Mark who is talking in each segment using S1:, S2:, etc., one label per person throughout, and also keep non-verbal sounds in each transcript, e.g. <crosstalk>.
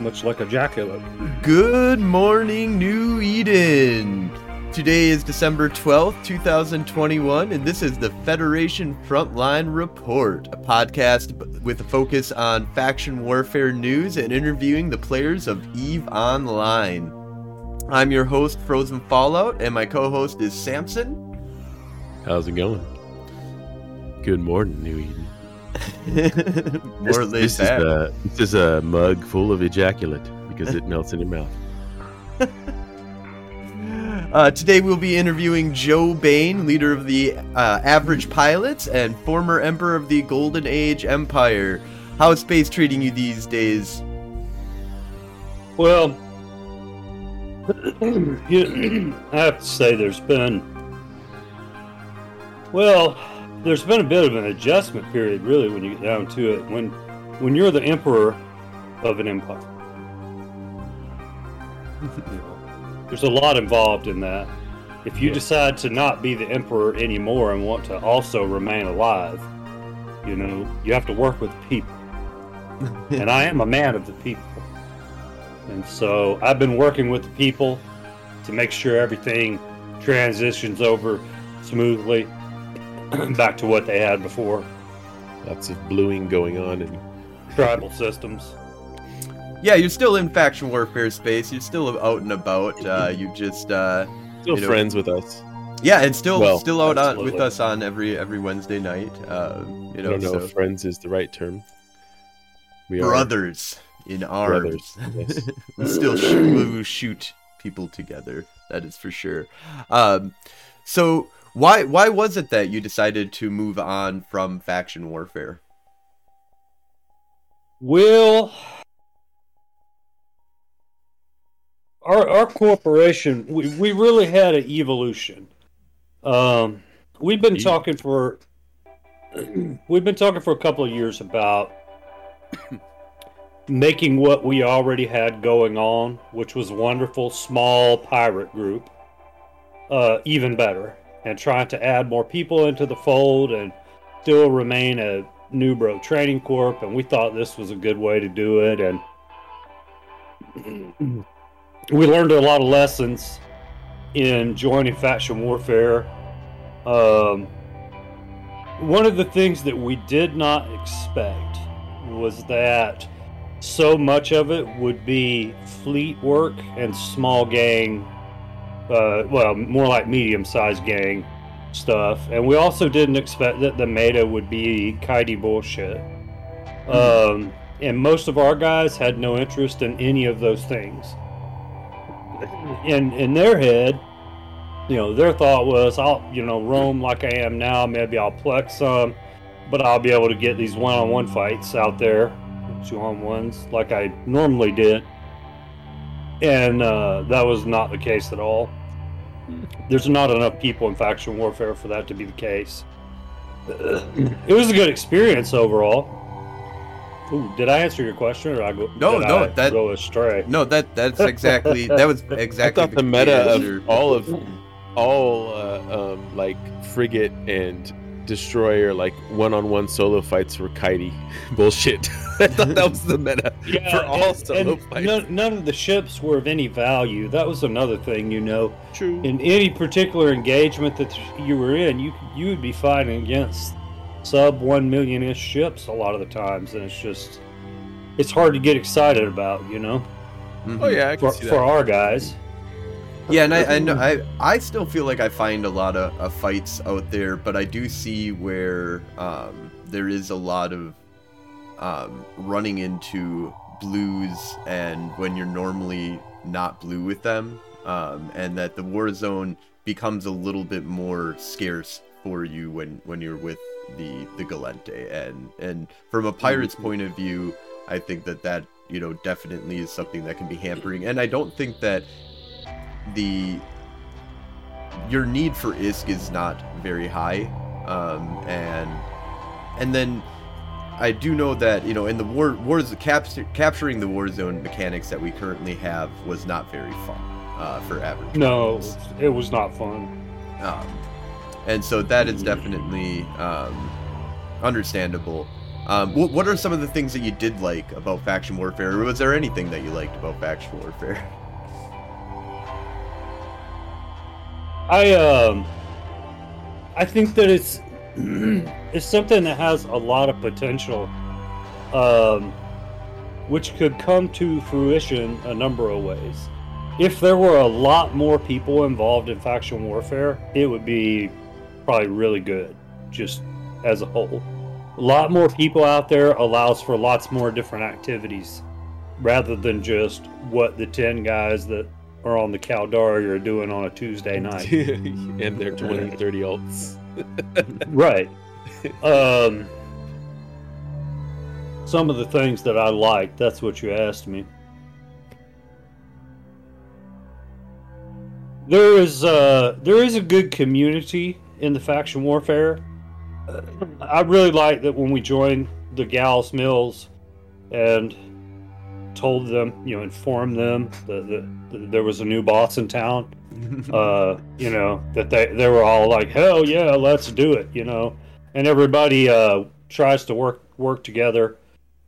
S1: much like a jackalope.
S2: Good morning, New Eden. Today is December 12th, 2021, and this is the Federation Frontline Report, a podcast with a focus on faction warfare news and interviewing the players of EVE Online. I'm your host, Frozen Fallout, and my co host is Samson.
S3: How's it going? Good morning, New Eden. <laughs>
S2: More
S3: this, this is a, this is a mug full of ejaculate because it melts in your mouth. <laughs>
S2: Uh, today we'll be interviewing Joe Bain, leader of the uh, Average Pilots and former Emperor of the Golden Age Empire. How is space treating you these days?
S1: Well, <clears throat> <clears throat> I have to say there's been, well, there's been a bit of an adjustment period, really, when you get down to it. When, when you're the emperor of an empire, <laughs> there's a lot involved in that. If you yeah. decide to not be the emperor anymore and want to also remain alive, you know, you have to work with people. <laughs> and I am a man of the people. And so I've been working with the people to make sure everything transitions over smoothly <clears throat> back to what they had before.
S3: Lots of bluing going on in
S1: tribal systems.
S2: Yeah, you're still in faction warfare space. You're still out and about. Uh, <laughs> you just uh,
S3: still
S2: you know,
S3: friends with us.
S2: Yeah, and still well, still out on, with us on every every Wednesday night. Uh, you know,
S3: I don't know so. if friends is the right term.
S2: We brothers are in arms. Brothers, yes. <laughs> we still shoot, we shoot people together. That is for sure. Um, so why why was it that you decided to move on from faction warfare?
S1: Well, our our corporation we, we really had an evolution. Um, we've been talking for we've been talking for a couple of years about <coughs> making what we already had going on, which was a wonderful small pirate group, uh, even better, and trying to add more people into the fold and still remain a Nubro training corp. And we thought this was a good way to do it, and <clears throat> we learned a lot of lessons in joining faction warfare. Um, one of the things that we did not expect was that so much of it would be fleet work and small gang, uh, well, more like medium sized gang stuff. And we also didn't expect that the meta would be kitey bullshit. Mm-hmm. Um, and most of our guys had no interest in any of those things. In in their head, you know, their thought was, I'll you know roam like I am now. Maybe I'll plex some, but I'll be able to get these one-on-one fights out there two on ones like I normally did. And uh, that was not the case at all. There's not enough people in faction warfare for that to be the case. It was a good experience overall. Ooh, did I answer your question, or I go?
S2: No, no,
S1: I
S2: that
S1: go astray.
S2: No, that that's exactly that was <laughs> exactly.
S3: I thought the, the meta of all of all uh, um, like frigate and destroyer like one-on-one solo fights were kitey <laughs> bullshit. <laughs> I thought that was the meta yeah, for all and, solo and fights.
S1: None, none, of the ships were of any value. That was another thing, you know.
S3: True.
S1: In any particular engagement that you were in, you you would be fighting against sub one million ish ships a lot of the times, and it's just it's hard to get excited about, you know.
S3: Mm-hmm. Oh yeah,
S1: for, for our guys.
S2: Yeah, and I, I know I I still feel like I find a lot of, of fights out there, but I do see where um, there is a lot of um, running into blues, and when you're normally not blue with them, um, and that the war zone becomes a little bit more scarce for you when when you're with the the Gallente, and and from a pirate's mm-hmm. point of view, I think that that you know definitely is something that can be hampering, and I don't think that the your need for ISK is not very high, um, and and then I do know that you know in the war wars capture, capturing the war zone mechanics that we currently have was not very fun uh, for average.
S1: No, players. it was not fun.
S2: Um, and so that is definitely um, understandable. Um, what, what are some of the things that you did like about faction warfare? Or was there anything that you liked about faction warfare? <laughs>
S1: I um, I think that it's <clears throat> it's something that has a lot of potential, um, which could come to fruition a number of ways. If there were a lot more people involved in faction warfare, it would be probably really good, just as a whole. A lot more people out there allows for lots more different activities, rather than just what the ten guys that are on the Caldari are doing on a Tuesday <laughs> night.
S3: and their 20, 30 alts. <laughs> <laughs>
S1: right. Um, some of the things that I like, that's what you asked me. There is uh, there is a good community in the faction warfare. I really like that when we joined the Gals Mills and told them, you know, informed them that, that, that there was a new boss in town. <laughs> uh, you know, that they they were all like, hell yeah, let's do it, you know, and everybody uh, tries to work work together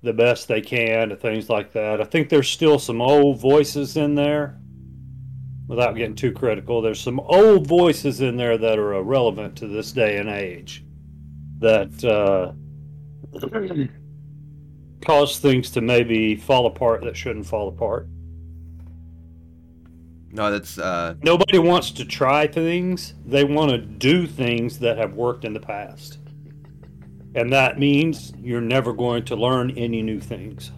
S1: the best they can and things like that. I think there's still some old voices in there. Without getting too critical, there's some old voices in there that are relevant to this day and age that uh, cause things to maybe fall apart that shouldn't fall apart.
S2: No, that's uh,
S1: Nobody wants to try things. They want to do things that have worked in the past. And that means you're never going to learn any new things.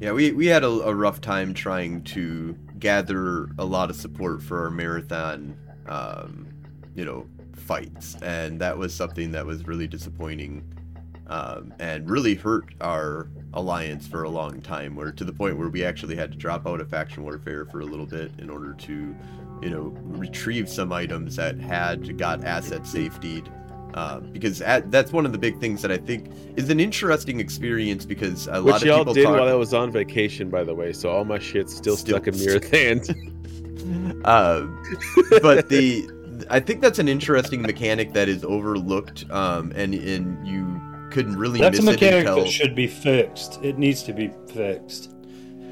S2: yeah. We we had a, a rough time trying to gather a lot of support for our marathon, um, you know, fights, and that was something that was really disappointing, um, and really hurt our alliance for a long time. Where to the point where we actually had to drop out of faction warfare for a little bit in order to, you know, retrieve some items that had got asset safetied. Um, because at, that's one of the big things that I think is an interesting experience because a lot
S3: Which
S2: of
S3: y'all
S2: people
S3: did
S2: talk.
S3: while I was on vacation, by the way. So all my shit's still,
S2: Still
S3: stuck in <laughs> Mirathand.
S2: Um, but the I think that's an interesting mechanic that is overlooked, um, and and you couldn't really
S1: That's a
S2: miss it until.
S1: that should be fixed. It needs to be fixed.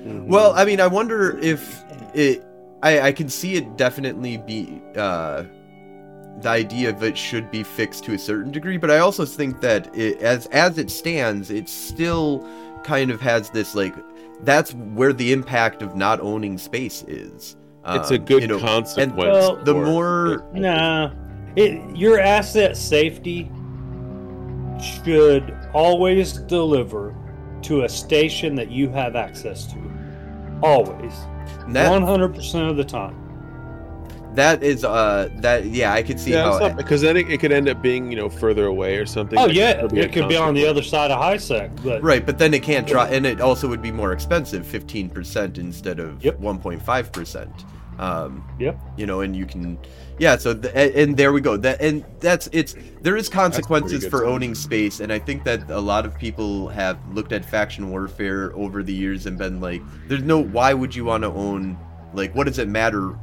S2: Well, I mean, I wonder if it. I I can see it definitely be. Uh, the idea of it should be fixed to a certain degree, but I also think that it, as as it stands, it still kind of has this like that's where the impact of not owning space is.
S3: it's a
S2: Um,
S3: good
S2: you know,
S3: consequence.
S1: well,
S2: the more-
S3: it.
S1: Nah, it, your asset safety should always deliver to a station that you have access to. Always,
S2: that,
S1: one hundred percent of the time.
S2: That is uh that yeah I could see
S3: Yeah,
S2: how
S3: it's because then it, it could end up being you know further away or something.
S1: Oh
S3: That
S1: yeah,
S3: still a
S1: it could be on the other side of high sec, but
S2: right, but then it can't drop, and it also would be more expensive, fifteen percent instead of
S1: Yep.
S2: one point five percent. Um,
S1: Yep.
S2: You know, and you can, yeah. So th- and, there we go. That and that's it's there is consequences for owning space, and I think that a lot of people have looked at faction warfare over the years and been like, there's no why would you want to own like what does it matter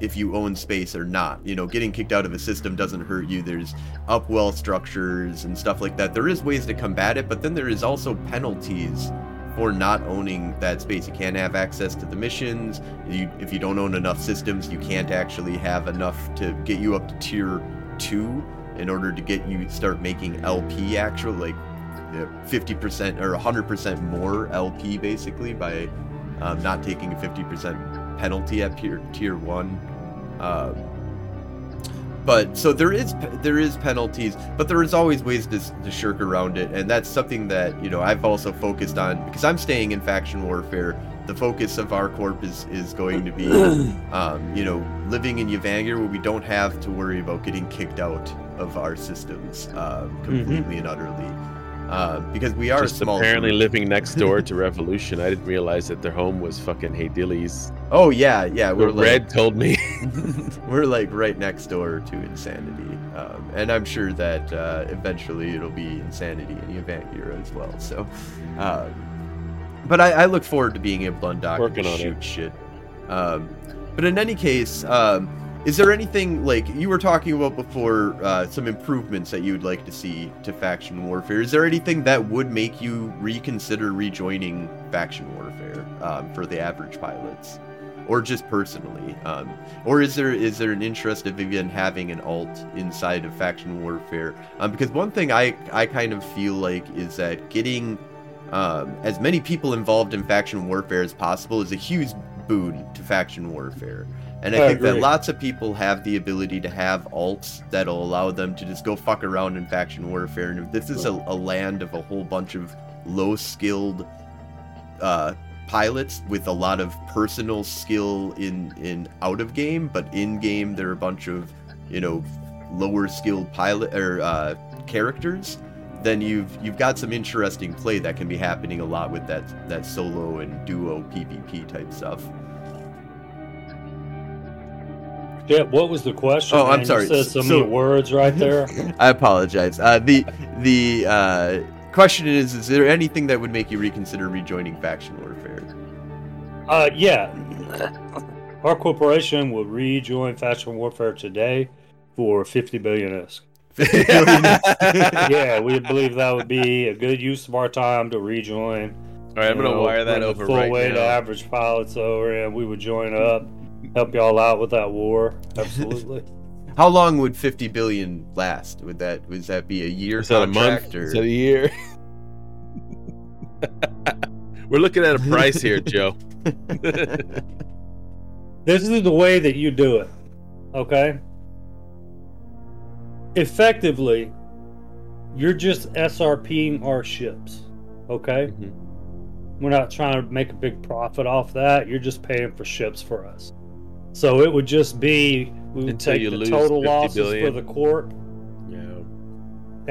S2: if you own space or not. You know, getting kicked out of a system doesn't hurt you. There's upwell structures and stuff like that. There is ways to combat it, but then there is also penalties for not owning that space. You can't have access to the missions. You, if you don't own enough systems, you can't actually have enough to get you up to tier two in order to get you start making LP actual like uh, 50% or 100% more LP basically by um, not taking a 50% penalty at tier tier one. Um, but so there is there is penalties, but there is always ways to, to shirk around it, and that's something that you know I've also focused on because I'm staying in faction warfare. The focus of our corp is is going to be, <clears throat> um, you know, living in Yvangir where we don't have to worry about getting kicked out of our systems um, completely and utterly, uh, because we are
S3: Just
S2: small.
S3: apparently living next <laughs> door to Revolution. I didn't realize that their home was fucking Heydieles.
S2: Oh yeah, yeah. We're like,
S3: Red told me. <laughs> <laughs>
S2: we're like right next door to Insanity, um, and I'm sure that uh, eventually it'll be Insanity in Yvangir as well. So, um, but I, I look forward to being able to undock
S3: Working
S2: and shoot
S3: it.
S2: shit. Um, but in any case, um, is there anything like you were talking about before? Uh, some improvements that you'd like to see to faction warfare. Is there anything that would make you reconsider rejoining faction warfare um, for the average pilots, or just personally? Um, or is there is there an interest of even having an alt inside of faction warfare? Um, because one thing I I kind of feel like is that getting um, as many people involved in faction warfare as possible is a huge boon to faction warfare. And I,
S1: I
S2: think that lots of people have the ability to have alts that'll allow them to just go fuck around in faction warfare. And if this is a, a land of a whole bunch of low skilled uh, pilots with a lot of personal skill in in out of game, but in game there are a bunch of you know lower skilled pilot or uh, characters. Then you've you've got some interesting play that can be happening a lot with that that solo and duo PvP type stuff.
S1: Shit, what was the question?
S2: Oh, I'm sorry.
S1: You said so,
S2: So-
S1: many words right there. <laughs>
S2: I apologize. Uh, the the uh, question is: Is there anything that would make you reconsider rejoining faction warfare?
S1: Uh, yeah. Our corporation will rejoin Faction Warfare today for 50 billion <laughs> isk. yeah, we believe that would be a good use of our time to rejoin.
S3: All right, I'm gonna
S1: know,
S3: wire that
S1: bring the
S3: over
S1: full
S3: right
S1: weight of
S3: now.
S1: average pilots over, and we would join up, help y'all out with that war. <laughs> Absolutely.
S2: How long would 50 billion last? Would that would that be a year
S3: Is that a month?
S2: contract or
S3: Is that a year? <laughs> We're looking at a price here, <laughs> Joe.
S1: This is the way that you do it. Okay? Effectively, you're just SRPing our ships. Okay?
S3: Mhm.
S1: We're not trying to make a big profit off that. You're just paying for ships for us. So it would just be we would
S3: Until
S1: take
S3: you
S1: the
S3: lose
S1: total losses
S3: billion.
S1: for the corp,
S3: Yeah.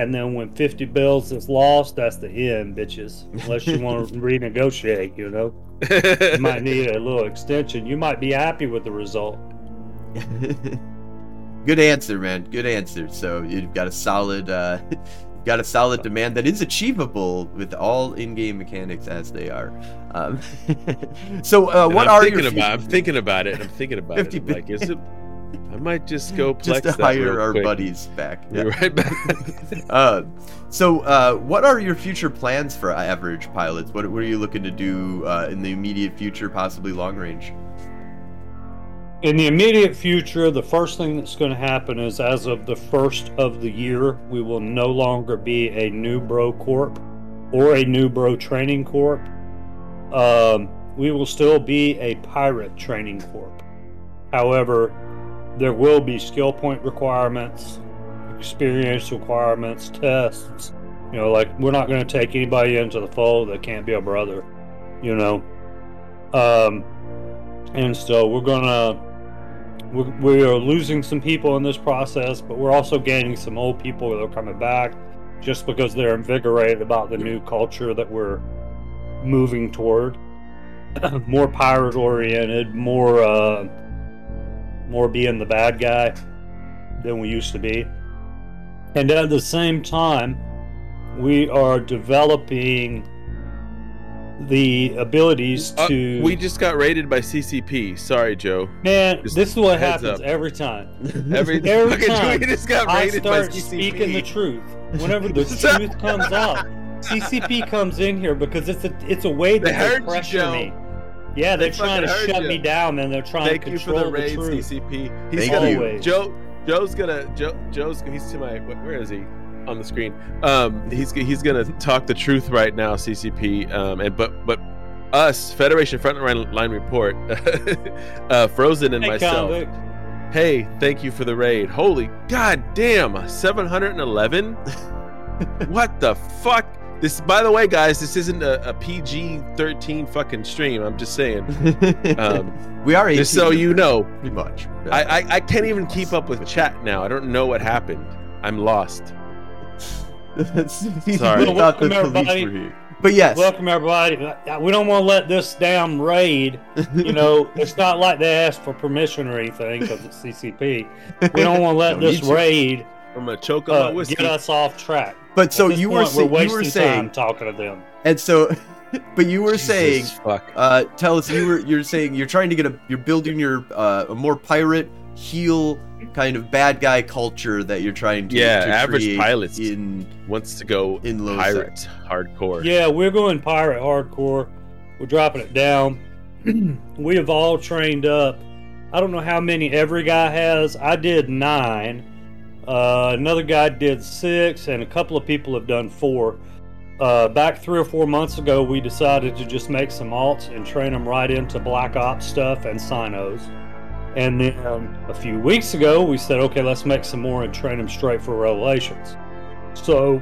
S1: and then when 50 bills is lost, that's the end, bitches. Unless you want to <laughs> renegotiate, you know? You might need a little extension. You might be happy with the result. <laughs>
S2: Good answer, man. Good answer. So you've got a solid, uh, you've <laughs> got a solid demand that is achievable with all in-game mechanics as they are. Um, <laughs> so, uh, what
S3: I'm
S2: are
S3: thinking
S2: your
S3: about? I'm thinking about it. I'm thinking about
S2: 50
S3: it. <laughs> I'm like, is it? I might just go plex <laughs>
S2: just to hire our
S3: quick.
S2: buddies back?
S3: Be right back.
S2: uh, so, uh, what are your future plans for average pilots? What, what are you looking to do uh, in the immediate future, possibly long range?
S1: In the immediate future, the first thing that's going to happen is as of the first of the year, we will no longer be a new bro corp or a new bro training corp. Um, we will still be a pirate training corp. However, there will be skill point requirements, experience requirements, tests. You know, like we're not going to take anybody into the fold that can't be a brother. You know, um, and so we're gonna we we are losing some people in this process, but we're also gaining some old people that are coming back just because they're invigorated about the new culture that we're moving toward. <clears throat> more pirate oriented, more uh, more being the bad guy than we used to be. And at the same time, we are developing the abilities
S3: Uh,
S1: to
S3: we just got raided by CCP. Sorry, Joe.
S1: Man,
S3: Just
S1: this is what happens
S3: up.
S1: every time. <laughs>
S3: Every,
S1: Every
S3: fucking
S1: time
S3: we just got
S1: I
S3: raided by
S1: start
S3: CCP.
S1: speaking the truth. Whenever the <laughs> truth comes out, CCP comes in here because it's a it's a way that
S3: They
S1: they,
S3: heard you,
S1: pressure
S3: Joe.
S1: me. Yeah, they're
S3: They
S1: trying to shut
S3: you.
S1: me down and they're trying
S3: Thank
S1: to
S3: you for
S1: control
S3: the raid,
S1: truth.
S3: CCP. He's
S2: Thank
S3: gonna
S2: you.
S1: Always.
S3: Joe. Joe's gonna Joe. Joe's he's to my. what- Where is he? On the screen. Um, he's he's gonna talk the truth right now, CCP. Um, and but but us Federation Frontline Line Report, <laughs> uh, Frozen and
S1: Hey,
S3: myself.
S1: convict.
S3: Hey, thank you for the raid. Holy god damn, 711? what the fuck? This by the way, guys, this isn't a, a PG-13 fucking stream. I'm just saying. <laughs> Um,
S2: we are 18,
S3: just so you know,
S2: pretty much.
S3: I, I I can't even keep up with chat now. I don't know what happened. I'm lost.
S2: Sorry,
S3: Sorry.
S2: I thought the
S1: Welcome,
S2: police
S1: everybody.
S2: were here. But yes,
S1: Welcome everybody. We don't want to let this damn raid. You know, <laughs> it's not like they asked for permission or anything because it's CCP. We don't want to let <laughs>
S2: Don't
S1: this
S2: need to.
S1: raid
S3: I'm gonna choke on
S1: uh,
S3: my whiskey.
S1: get us off track.
S2: but so
S1: At this
S2: you were
S1: point,
S2: sa-
S1: we're
S2: you were
S1: wasting
S2: saying,
S1: time talking to them.
S2: and so, <laughs> but you were
S3: Jesus
S2: saying,
S3: fuck.
S2: uh, tell us you were you're saying you're trying to get a you're building your uh, a more pirate heel kind of bad guy culture that you're trying to
S3: Yeah,
S2: to
S3: average pilots.
S2: in
S3: Wants to go
S2: in Losec.
S3: pirate hardcore.
S1: Yeah, we're going pirate hardcore. We're dropping it down. <clears throat> we have all trained up. I don't know how many every guy has. I did nine. Uh, another guy did six, and a couple of people have done four. Uh, back three or four months ago, we decided to just make some alts and train them right into Black Ops stuff and Cynos. And then um, a few weeks ago, we said, okay, let's make some more and train them straight for Revelations. So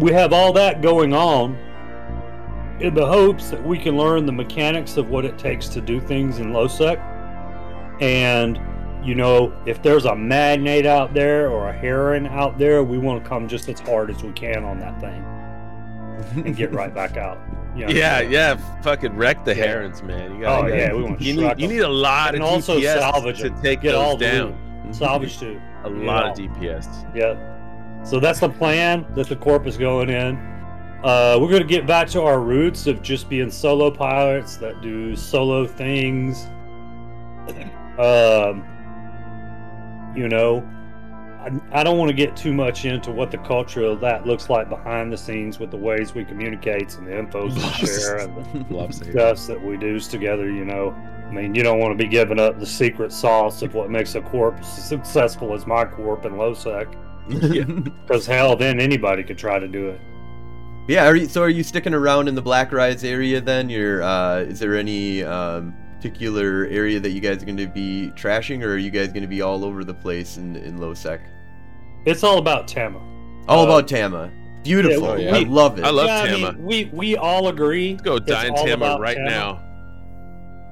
S1: we have all that going on in the hopes that we can learn the mechanics of what it takes to do things in LOSEC. And, you know, if there's a magnate out there or a heron out there, we want to come just as hard as we can on that thing <laughs> and get right back out. You know,
S3: Yeah, yeah, fucking wreck the
S1: Yeah.
S3: herons, man. You
S1: Oh,
S3: gotta,
S1: yeah, we wanna
S3: you need you need a lot
S1: And
S3: of
S1: also
S3: DPS
S1: salvage
S3: to take
S1: Get all
S3: down.
S1: loot. Salvage too.
S3: A lot of DPS.
S1: Yeah. So that's the plan that the corp is going in. Uh, we're going to get back to our roots of just being solo pilots that do solo things. <clears throat> Um, you know, I, I don't want to get too much into what the culture of that looks like behind the scenes with the ways we communicate and the infos we share and <laughs> the stuff that we do together, you know. I mean, you don't want to be giving up the secret sauce of what makes a corp as successful as my corp in LOSEC. Because <laughs> <laughs> hell, then anybody could try to do it.
S2: Yeah, are you, so are you sticking around in the Black Rise area then? You're, uh, is there any um, particular area that you guys are going to be trashing, or are you guys going to be all over the place in, in low sec?
S1: It's all about Tama.
S2: All
S1: Uh,
S2: about Tama. Beautiful.
S3: Yeah.
S2: I love it.
S3: I love
S1: Yeah, I
S3: Tama.
S1: mean, we we all agree.
S3: Let's go
S1: it's
S3: die in Tama right
S1: Tama.
S3: now.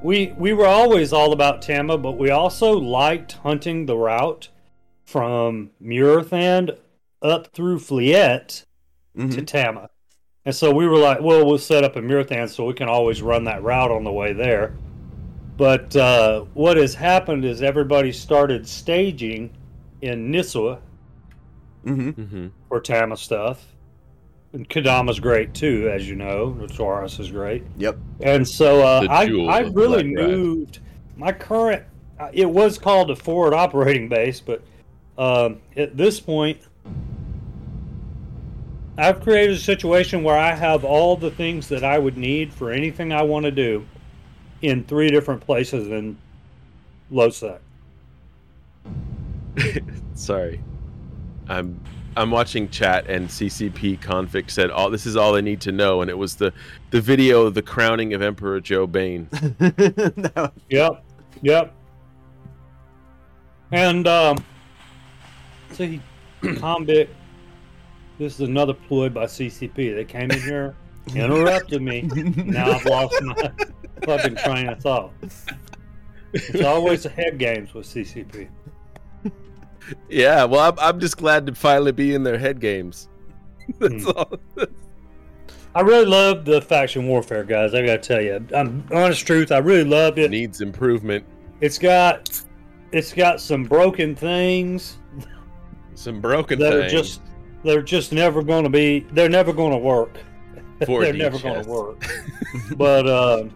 S1: We we were always all about Tama, but we also liked hunting the route from Muirthand up through Fliet
S2: Mhm.
S1: to Tama. And so we were like, well, we'll set up a Muirthand so we can always run that route on the way there. But uh, what has happened is everybody started staging in Niswa
S2: Mhm.
S3: hmm
S1: for Tama stuff. And Kadama's great too, as you know. Taurus is great.
S2: Yep.
S1: And so uh, I, I really
S3: Black Rise.
S1: moved my current. uh, It was called a forward operating base, but um, at this point, I've created a situation where I have all the things that I would need for anything I want to do in three different places in LoSec. <laughs>
S3: Sorry, I'm I'm watching chat and CCP convict said all this is all I need to know, and it was the the video of the crowning of Emperor Joe Bain.
S2: That <laughs>
S1: Yep, yep. And um, see, <clears throat> convict. This is another ploy by CCP. They came in here, <laughs> interrupted me. Now I've lost my fucking train of thought. It's always the head games with CCP.
S3: Yeah, well, I'm, I'm just glad to finally be in their head games. <laughs> That's
S1: Hmm.
S3: all.
S1: I really love the faction warfare, guys. I gotta tell you, I'm honest truth. I really loved it.
S3: Needs improvement.
S1: It's got, it's got some broken things
S3: Some broken
S1: that are
S3: things.
S1: just, they're just never going to be. They're never going to work.
S3: 4D <laughs>
S1: they're never going to work. <laughs> but um,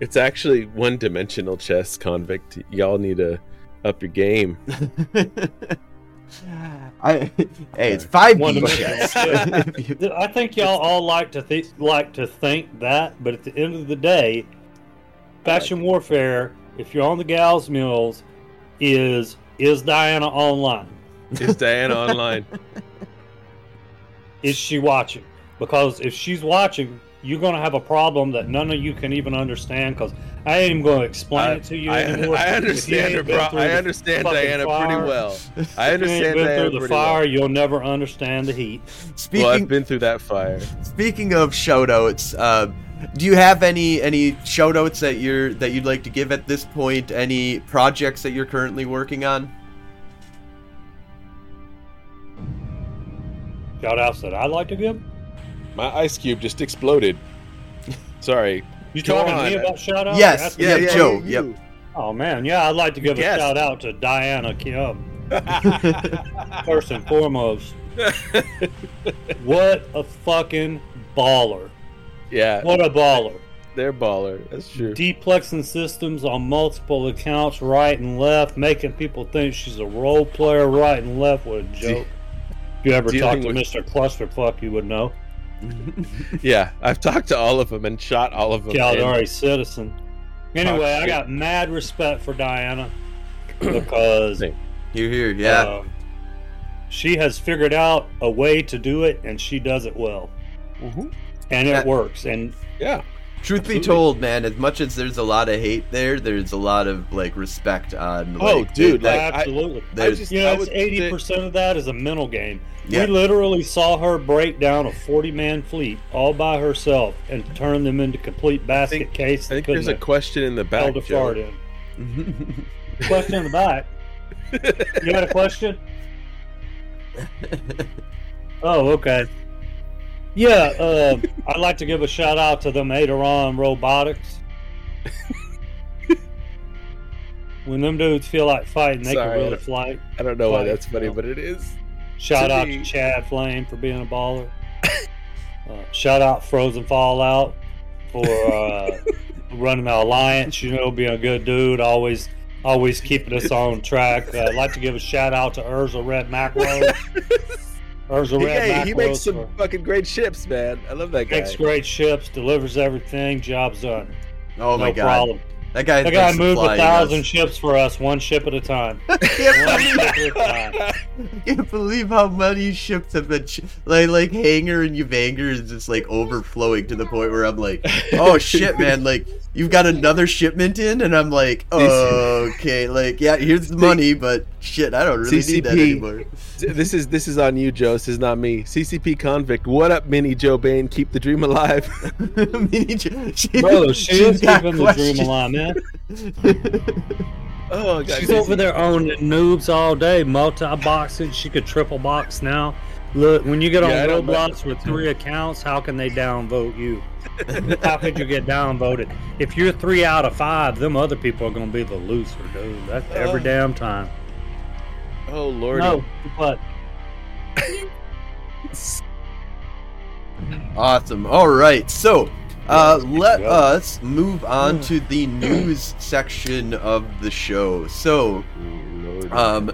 S3: It's actually one-dimensional chess, convict. Y'all need to up your game. <laughs>
S2: I, hey, it's five
S1: One
S2: D
S1: dimensional,
S2: chess.
S1: I think y'all all like to th- like to think that, but at the end of the day, faction warfare. If you're on the Gals Mills, is is Diana online?
S3: Is Diana online?
S1: Is she watching? Because if she's watching, you're gonna have a problem that none of you can even understand. Because I ain't even gonna explain
S3: I,
S1: it to you
S3: I,
S1: anymore.
S3: I understand her,
S1: ain't been
S3: bro. I understand Diana
S1: fire,
S3: pretty well. I
S1: if you ain't
S3: understand
S1: been
S3: Diana
S1: through the fire,
S3: well. <laughs>
S1: you'll never understand the heat.
S2: speaking
S3: Well, I've been through that fire.
S2: speaking of shoutouts, uh, do you have any any shoutouts that you're that you'd like to give at this point? Any projects that you're currently working on?
S1: Shout outs that I'd like to give.
S3: My ice cube just exploded. <laughs> Sorry.
S1: You
S3: Go
S1: talking to me about shout out?
S2: Yes, yeah, Joe,
S3: you-
S2: yep.
S1: Oh man, yeah, I'd like to give a shout out to Diana Kim <laughs> first and foremost. what a fucking baller!
S3: yeah.
S1: What a baller!
S3: they're baller. That's true.
S1: deplexing systems on multiple accounts, right and left, making people think she's a role player, right and left. What a joke! If you ever talk to
S3: with-
S1: Mr. Clusterfuck, you would know. <laughs>
S3: Yeah, I've talked to all of them and shot all of them. and-
S1: Caldari citizen. Anyway, I got mad respect for Diana <clears throat> because
S3: you
S2: here, yeah.
S1: um, she has figured out a way to do it, and she does it well,
S3: Mhm.
S1: and it
S2: Yeah.
S1: works. And
S3: Yeah.
S2: Truth be told, man, as much as there's a lot of hate there, there's a lot of like respect on.
S3: Oh,
S2: Like,
S3: dude,
S2: like,
S3: like,
S1: absolutely.
S3: I
S2: there's-
S3: just,
S1: You know, eighty percent of that is a mental game.
S2: Yeah.
S1: We literally saw her break down a forty-man fleet all by herself and turn them into complete basket
S3: think-
S1: case.
S3: I think there's a question in the back.
S1: held a
S3: Joe.
S1: fart in. <laughs> Question in the back. You got a question? <laughs> Oh, okay. Yeah, uh, I'd like to give a shout out to them Aideron Robotics. when them dudes feel like fighting, they
S3: Sorry,
S1: can really fight.
S3: I don't know why that's funny,
S1: you know.
S3: but it is.
S1: Shout
S3: To
S1: out
S3: me-
S1: to Chad Flame for being a baller. Uh, shout out Frozen Fallout for uh, <laughs> running the alliance. You know, being a good dude, always always keeping us on track. Uh, I'd like to give a shout out to Urza Red Macro. <laughs> Urza
S3: He, hey, he makes some
S1: for-
S3: fucking great ships, man. I love that guy.
S1: makes great ships, delivers everything, job's done.
S2: oh my
S1: no
S2: god,
S1: problem.
S2: that guy,
S1: That guy moved a thousand
S2: us.
S1: ships for us, one ship at a time.
S2: I can't believe
S1: ship at a time. <laughs>
S2: Can't believe how many ships have been sh- like like Hangar and Yvanger is just like overflowing to the point where I'm like, oh shit, man! Like you've got another shipment in, and I'm like, <laughs> okay, like yeah, here's the money, but shit, I don't really need that anymore.
S3: this is this is on you, Joe. This is not me. CCP convict. What up, Mini Joe Bain? Keep the dream alive. <laughs>
S2: Mini J- she-
S1: Bro, she
S2: she's
S1: is
S2: got
S1: keeping the dream alive, man.
S3: oh, God,
S1: She's over there owning noobs all day, multi boxing. She could triple box now. Look, when you get on
S3: Yeah, I.
S1: Roblox with three accounts, how can they downvote you? <laughs> how could you get downvoted? If you're three out of five, them other people are going to be the loser, dude. That's every
S3: Oh.
S1: damn time.
S3: Oh Lord.
S1: No, but
S2: Awesome. All right. So, uh, let us move on to the news section of the show. So, Um,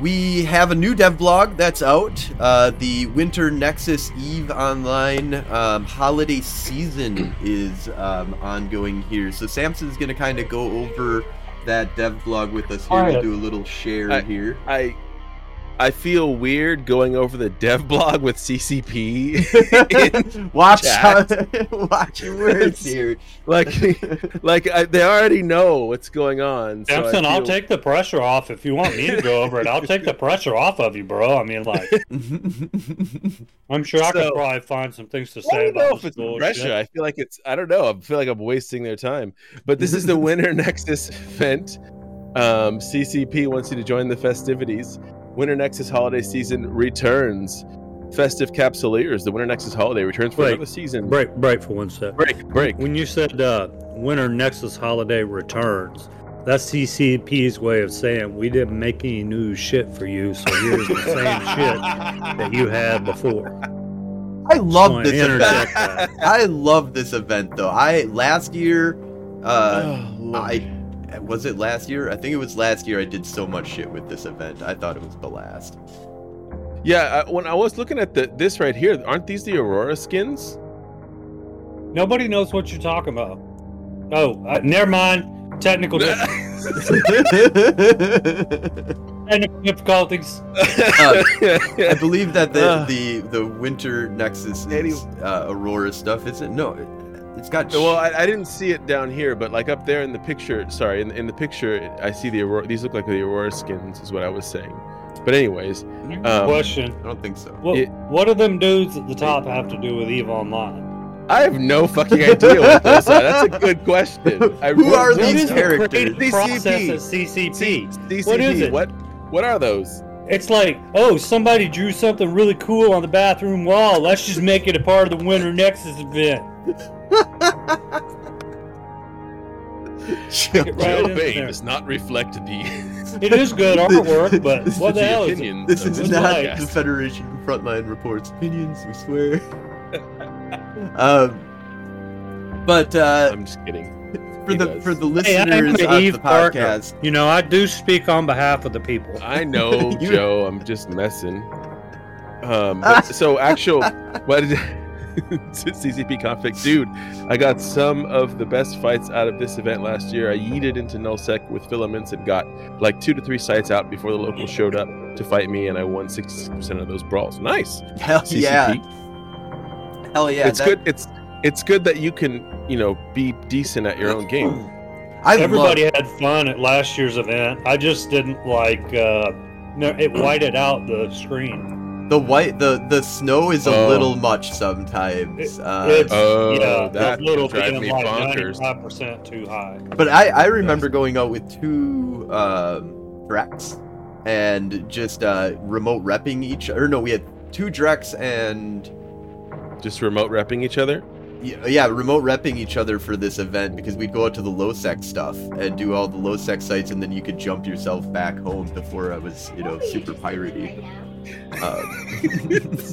S2: we have a new dev blog that's out. Uh, the Winter Nexus Eve Online um, holiday season <clears throat> is um, ongoing here. So Samson's going to kind of go over that dev blog with us here.
S1: Alright.
S2: We'll do a little share
S3: I-
S2: here.
S3: I I feel weird going over the dev <laughs> blog with CCP. <laughs>
S2: watch, how, <laughs> watch your words here.
S3: like, like I, they already know what's going on. so I
S1: Samson, I'll
S3: feel-
S1: take the pressure off if you want me to go over it. I'll take the pressure off of you, bro. I mean, like, I'm sure I could probably find some things to
S3: I
S1: say
S3: don't know if it's pressure. I feel like it's. I don't know. I feel like I'm wasting their time. But this is the Winter Nexus event. Um, CCP wants you to join the festivities. Winter Nexus holiday season returns. Festive Capsuleers. The Winter Nexus holiday returns for
S1: Wait,
S3: another season.
S1: Break, break for one sec.
S3: break, break.
S1: When you said uh, Winter Nexus holiday returns, that's CCP's way of saying we didn't make any new shit for you, so here's the same <laughs> shit that you had before.
S2: I love this event.
S1: that. <laughs>
S2: I love this event though. I last year, uh,
S3: Oh, Lord.
S2: I was it last year? I think it was last year. I did so much shit with this event. I thought it was the last.
S3: Yeah, I, when I was looking at the this right here, aren't these the Aurora skins?
S1: Nobody knows what you're talking about. Oh, uh, never mind. Technical, <laughs> dif- technical difficulties.
S2: I believe that the
S3: Ugh.
S2: the the winter nexus is uh, Aurora stuff, isn't? No, it, it's got.
S3: well, I, I didn't see it down here, but like up there in the picture. Sorry, in, in the picture, I see the Aurora. These look like the Aurora skins, is what I was saying. But anyways, um,
S1: Question:
S2: I don't think so.
S1: What
S3: it-
S1: what do them dudes at the top have to do with Eve Online?
S3: I have no fucking idea what those are. That's a good question. <laughs> I
S2: Who are these
S1: is the
S2: characters?
S1: creative
S3: CCP.
S1: CCP?
S3: C- CCP.
S1: What is it?
S3: What what are those?
S1: It's like, oh, somebody drew something really cool on the bathroom wall. Let's just make it a part of the Winter Nexus event.
S2: Chill.
S1: Right
S3: Joe
S1: in
S3: Bain does not reflect the.
S1: It is good <laughs> artwork, but
S2: This
S1: what the
S3: the
S1: hell is it?
S2: This is not
S1: like-
S2: the Federation Frontline reports opinions. We swear. <laughs> um. But uh,
S3: I'm just kidding.
S2: for
S3: he
S2: the
S3: does.
S2: for the
S1: Hey,
S2: listeners
S1: the
S2: of
S1: Eve
S2: the
S1: Parker.
S2: podcast,
S1: You know, I do speak on behalf of the people.
S3: I know, <laughs> Joe. I'm just messing. Um, but, so actual, what did CCP convict, dude? I got some of the best fights out of this event last year. I yeeted into nullsec with filaments and got like two to three sites out before the locals showed up to fight me, and I won 60% of those brawls. Nice,
S2: hell
S3: CCP.
S2: yeah, hell yeah,
S3: it's
S2: that-
S3: good. It's it's good that you can you know be decent at your own game. <clears throat>
S2: I
S1: Everybody
S2: love,
S1: had fun at last year's event. I just didn't like. Uh, no, it whited out the screen.
S2: The white the the snow is a
S3: Oh.
S2: little much sometimes. Uh,
S1: it's
S3: Oh,
S1: yeah,
S3: that
S1: a little
S3: can drive
S1: being like
S3: bonkers.
S1: ninety-five percent too high.
S2: But I, I remember going out with two um, Drex and just uh, remote repping each. Or no, we had two Drex and
S3: Just remote repping each other.
S2: yeah, yeah, remote repping each other for this event because we'd go out to the low sec stuff and do all the low sec sites, and then you could jump yourself back home before I was, you know, super piratey. Um,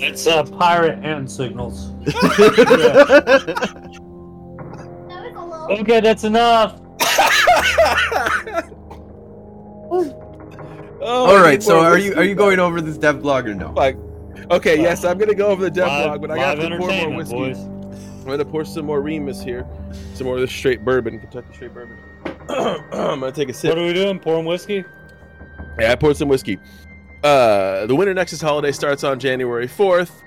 S1: It's uh, pirate hand signals. <laughs> Okay, that's enough.
S3: Oh,
S2: all
S3: I
S2: right,
S3: need
S2: so are you are you going over this dev blog or no?
S3: Like, okay, yes, I'm gonna go over the dev
S1: Live-
S3: log, but I got
S1: live
S3: to pour more
S1: entertainment,
S3: whiskey.
S1: boys.
S3: I'm gonna pour some more Remus here, some more of this straight bourbon, Kentucky straight bourbon. <clears throat> I'm gonna take a sip.
S1: What are we doing? Pouring whiskey?
S3: Yeah, I poured some whiskey. Uh, the Winter Nexus holiday starts on January 4th,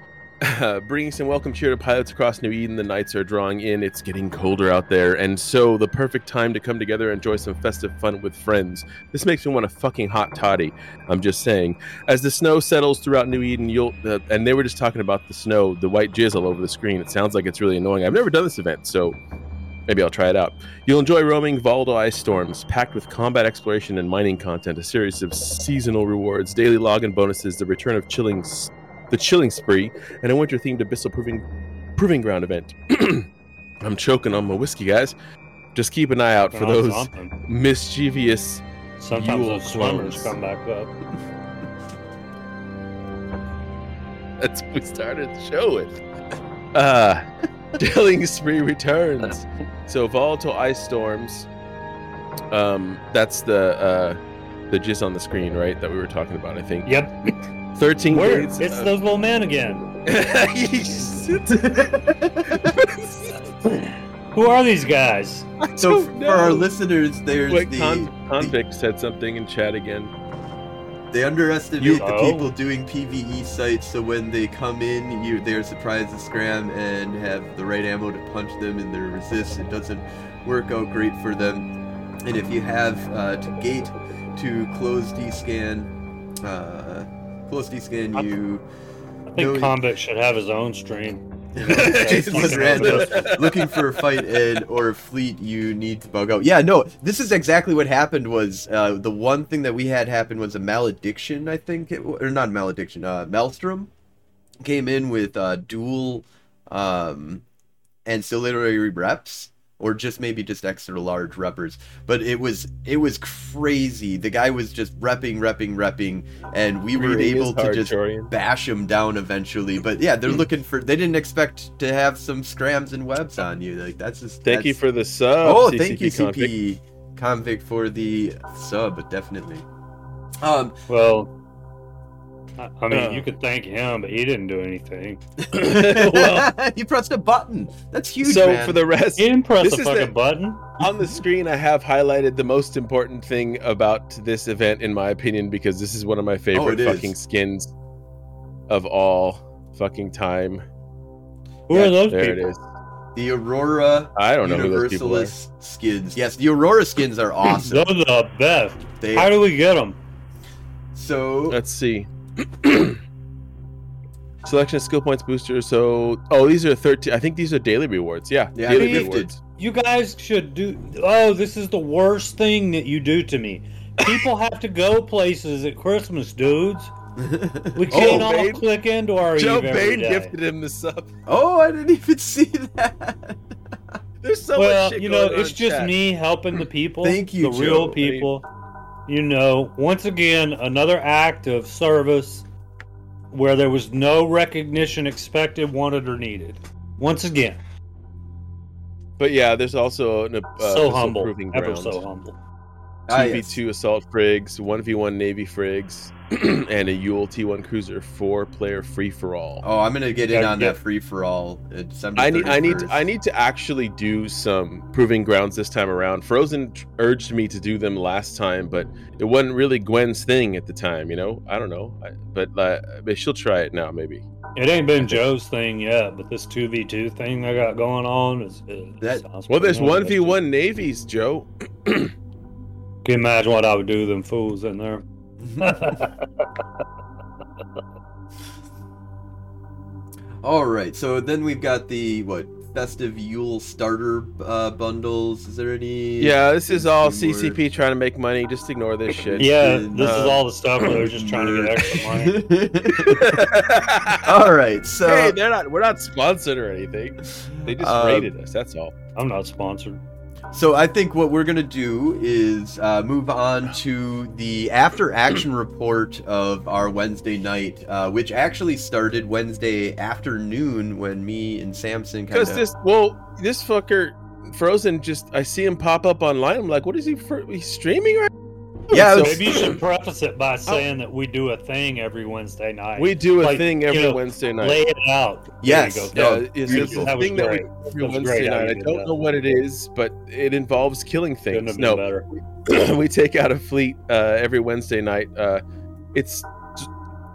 S3: <laughs> bringing some welcome cheer to pilots across New Eden. The nights are drawing in. It's getting colder out there, and so the perfect time to come together and enjoy some festive fun with friends. This makes me want a fucking hot toddy. I'm just saying. As the snow settles throughout New Eden, you'll uh, and they were just talking about the snow, the white jizz all over the screen. It sounds like it's really annoying. I've never done this event, so Maybe I'll try it out. You'll enjoy roaming volatile ice storms, packed with combat exploration and mining content, a series of seasonal rewards, daily login bonuses, the return of chilling, the chilling spree, and a winter-themed abyssal proving proving ground event. <clears throat> I'm choking on my whiskey, guys. Just keep an eye out for those
S1: something.
S3: mischievous.
S1: Sometimes those swimmers come back up. <laughs> <laughs>
S3: That's what we started the show with. <laughs> Uh, <laughs> chilling spree returns. <laughs> So volatile ice storms. Um, that's the uh, the jizz on the screen, right? That we were talking about. I think.
S1: Yep. <laughs>
S3: Thirteen
S1: Where?
S3: days.
S1: It's
S3: of-
S1: those little men again. Who are these guys?
S2: so
S3: don't
S2: for our listeners, there's
S3: Wait,
S2: the,
S3: Con- Convict said something in chat again.
S2: They underestimate
S1: You-
S2: the
S1: Oh.
S2: people doing PVE sites. So when they come in, you they're surprised to scram and have the right ammo to punch them and their resist. It doesn't work out great for them. And if you have uh, to gate to close D-scan, uh, close D-scan,
S1: I'm-
S2: you
S1: I think
S2: No,
S1: Convict should have his own stream. <laughs>
S2: Just
S1: Fucking
S2: was random. looking for a fight and or a fleet you need to bug out. Yeah, no, this is exactly what happened. Was uh, the one thing that we had happen was a malediction, I think, it, or not malediction, uh, Maelstrom came in with uh, dual um, ancillary reps. Or just maybe just extra large reppers, but it was it was crazy. The guy was just repping, repping, repping, and we were
S3: Reading
S2: able to just bash him down eventually. But yeah,
S3: Hmm.
S2: they're looking for. They didn't expect to have some scrams and webs on you. Like that's just.
S3: Thank you for the sub.
S2: Oh,
S3: CCP
S2: thank you,
S3: Convict.
S2: CP convict for the sub. Definitely. Um.
S1: Well, I, I mean,
S3: Uh.
S1: you could thank him, but he didn't do anything. <laughs>
S3: well, <laughs>
S2: you pressed a button. That's huge.
S3: so
S2: man.
S3: for the rest,
S1: He didn't press
S3: This
S1: a
S3: is
S1: fucking
S3: the-
S1: button.
S3: on the screen i have highlighted the most important thing about this event in my opinion because this is one of my favorite
S2: Oh, it is.
S3: fucking skins of all fucking time
S1: Who
S2: Yeah,
S1: are those
S3: there
S1: people?
S3: it is
S2: the Aurora
S3: i don't know who those people are
S2: Universalis skins. Yes, the Aurora skins are <laughs> awesome.
S1: Those are the best.
S2: they
S1: How do we get them?
S2: so
S3: let's see <clears throat> selection of skill points booster so oh these are 13 i think these are daily rewards yeah,
S2: Yeah,
S3: daily
S1: gifted.
S3: rewards
S1: You guys should do. Oh, this is the worst thing that you do to me. People have to go places at Christmas, dudes. <laughs> We oh, can't all
S3: Bane-
S1: click into our
S3: joe
S1: Eve every
S3: Bain
S1: day.
S3: gifted him the sub
S2: oh, I didn't even see that. <laughs>
S3: there's so
S1: well,
S3: much shit
S1: you know,
S3: going
S1: it's just
S3: chat.
S1: me helping the people.
S2: Thank you,
S1: the real
S2: Joe.
S1: people. You know, once again, another act of service where there was no recognition expected, wanted, or needed. Once again.
S3: but yeah, there's also an, uh,
S1: so humble, ever so humble.
S2: Ah,
S3: Two v
S2: yes.
S3: two assault frigs, one v one navy frigs, <clears throat> and a Yule T1 cruiser, four player free for all.
S2: Oh, I'm gonna get in
S1: Yeah,
S2: on
S1: yeah.
S2: that free for all. uh,
S3: I need, I need, I need to actually do some proving grounds this time around. Frozen tr- urged me to do them last time, but it wasn't really Gwen's thing at the time. You know, I don't know, I, but uh, but she'll try it now, maybe.
S1: It ain't been Joe's thing yet, but this two v two thing I got going on is. is
S2: That-
S1: sounds
S3: Well, there's one v one navies, Joe. <clears throat>
S1: Can you imagine what I would do to them fools in there? <laughs>
S2: All right, so then we've got the what festive Yule starter uh, bundles. Is there any?
S3: Yeah, this is all
S2: more-
S3: CCP trying to make money. Just ignore this shit.
S1: yeah,
S2: Uh,
S1: this is all the stuff where they're just trying to get extra <laughs> money. <laughs>
S2: all right, so
S3: hey, they're not. We're not sponsored or anything. They just
S2: Um,
S3: rated us. That's all.
S1: I'm not sponsored.
S2: So I think what we're gonna do is uh, move on to the after action <clears throat> report of our Wednesday night, uh, which actually started Wednesday afternoon when me and Samson kind
S3: Because
S2: of.
S3: this, well, this fucker, Frozen, just I see him pop up online. I'm like, what is he? For, he's streaming right?
S2: Yeah,
S3: So
S1: Maybe you should preface it by saying that we do a thing every Wednesday night.
S3: we do a
S1: Like,
S3: thing every
S1: you know,
S3: Wednesday night.
S1: lay it out.
S2: Yes,
S1: There you go.
S2: no,
S3: it's, it's a
S1: That was
S3: thing that we do every
S1: That was
S3: Wednesday night. I don't know what it is, but it involves killing things. No,
S1: better. <clears throat>
S3: we take out a fleet uh, every Wednesday night. Uh, it's,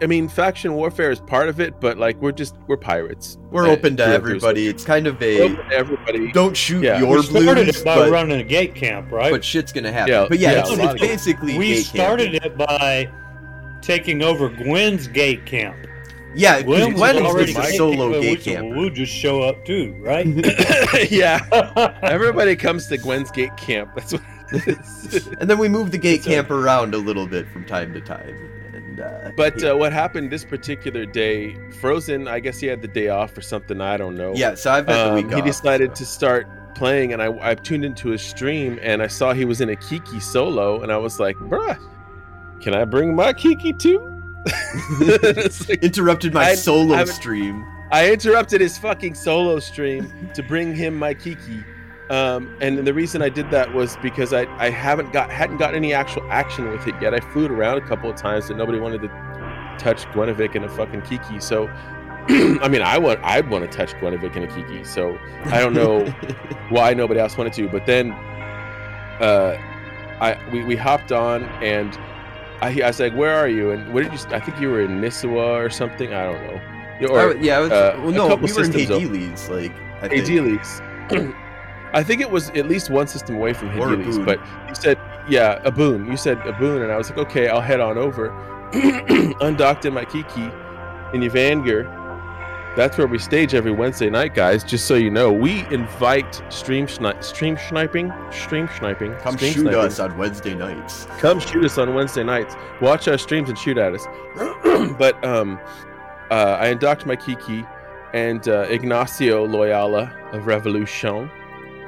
S3: I mean, faction warfare is part of it, but like we're just we're pirates.
S2: we're
S3: Uh,
S2: open to
S3: through
S2: everybody. It's kind of
S3: We're
S2: a
S3: open to everybody.
S2: don't shoot
S3: Yeah.
S2: your
S1: We started
S2: blues,
S1: it by
S2: but,
S1: running a gate camp, right?
S2: but shit's gonna happen.
S3: Yeah,
S2: but yeah,
S3: yeah,
S2: it's,
S3: a
S2: it's basically
S1: we
S2: gate
S1: started
S2: camping.
S1: it by taking over Gwen's gate camp.
S2: Yeah,
S1: Gwen,
S2: Gwen,
S1: was
S2: is
S1: already
S2: a
S1: gate
S2: solo
S1: camp,
S2: gate
S1: we- so
S2: camper.
S1: We'll just show up too, right? <laughs> <laughs>
S3: yeah, <laughs> everybody comes to Gwen's Gate Camp. That's what.
S2: And then we move the gate
S3: It's a-
S2: camp around a little bit from time to time. Uh,
S3: But uh, what happened this particular day? Frozen, I guess he had the day off or something. I don't know.
S2: yeah, so I've had the
S3: Um,
S2: week
S3: he
S2: off,
S3: decided
S2: so.
S3: to start playing, and I, I tuned into his stream, and I saw he was in a Kiki solo, and I was like, "Bruh, can I bring my Kiki too?" <laughs> Like-
S2: interrupted my
S3: I-
S2: solo
S3: I-
S2: stream.
S3: I interrupted his fucking solo stream to bring him my Kiki. Um, and the reason I did that was because I, I haven't got hadn't gotten any actual action with it yet. I flew it around a couple of times, and nobody wanted to touch Gwenevik and a fucking Kiki. So, <clears throat> I mean, I want I'd want to touch Gwenevik and a Kiki. So I don't know <laughs> why nobody else wanted to. But then, uh, I we, we hopped on and I, I was like, "Where are you?" And what did you? I think you were in Nisuwa or something. I don't know. Or
S2: I- yeah, I was,
S3: uh,
S2: well,
S3: a
S2: no,
S3: couple
S2: we were in
S3: of-
S2: Hades, like I.
S3: Hades. <clears throat> <clears throat> I think it was at least one system away from Hades, but you said, yeah, a boon. You said a boon, and I was like, okay, I'll head on over. <clears throat> Undocked in my Kiki in Evanger. That's where we stage every Wednesday night, guys. Just so you know, we invite stream sni- stream sniping, stream sniping.
S2: Come
S3: stream
S2: shoot
S3: sniping.
S2: us on Wednesday nights.
S3: Come shoot us on Wednesday nights. Watch our streams and shoot at us. <clears throat> but um, uh, I undocked my Kiki, and uh, Ignacio Loyola of Revolution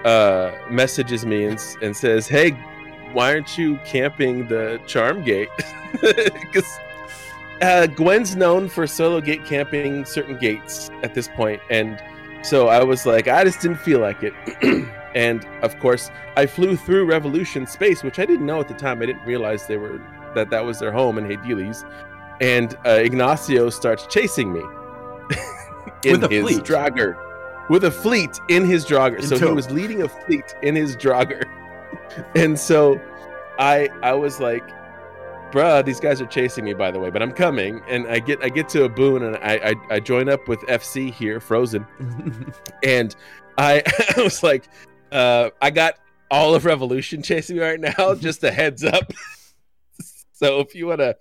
S3: uh, messages me and, and says, "Hey, why aren't you camping the Charm Gate? <laughs> Because uh, Gwen's known for solo gate camping certain gates at this point, and so I was like, I just didn't feel like it." <clears throat> and of course, I flew through Revolution space, which I didn't know at the time. I didn't realize they were that that was their home in Hades. And uh, Ignacio starts chasing me <laughs> in
S2: With a
S3: his
S2: fleet.
S3: Draugr, with a fleet in his Draugr. So he was leading a fleet in his Draugr, <laughs> and so I I was like, bruh, these guys are chasing me. By the way, but I'm coming, and I get I get to a boon, and I I, I join up with FC here, Frozen <laughs> and I, <laughs> I was like, uh, I got all of Revolution chasing me right now. Just a heads up. so if you wanna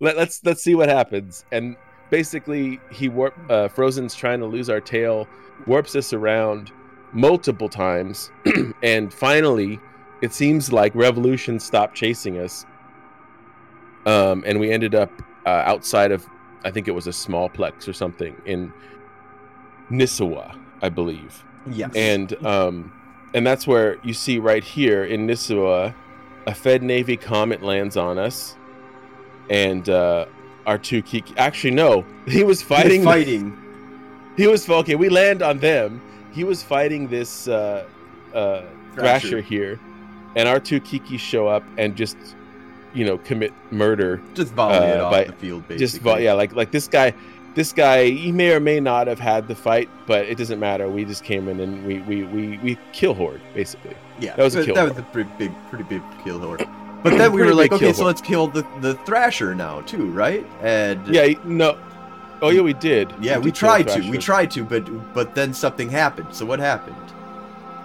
S3: let, let's let's see what happens. And basically, he warp uh, Frozen's trying to lose our tail, warps us around multiple times, <clears throat> and finally, it seems like Revolution stopped chasing us. Um, and we ended up uh, outside of, I think it was a small plex or something in Nisuwa, I believe
S2: yes.
S3: and um and that's where you see right here in Nisuwa, a Fed Navy comet lands on us, and uh our two key. Actually, no, <laughs> he was fighting.
S2: fighting. <laughs>
S3: He was okay. We land on them. He was fighting this uh, uh,
S2: Thrasher.
S3: Here, and our two Kiki show up and just you know commit murder.
S2: Just volley it
S3: Uh,
S2: off
S3: by-
S2: the field, basically.
S3: Just vo- yeah, like like this guy. This guy, he may or may not have had the fight, but it doesn't matter. We just came in and we we we, we kill horde basically.
S2: Yeah,
S3: That was a kill
S2: That
S3: horde.
S2: was a pretty big, pretty big kill horde. But then <laughs> we were like, okay, so
S3: horde.
S2: let's kill the the Thrasher now too, right? And
S3: Yeah, no. Oh yeah, we did.
S2: yeah, we
S3: did
S2: tried to, we tried to, but but then something happened. So what happened?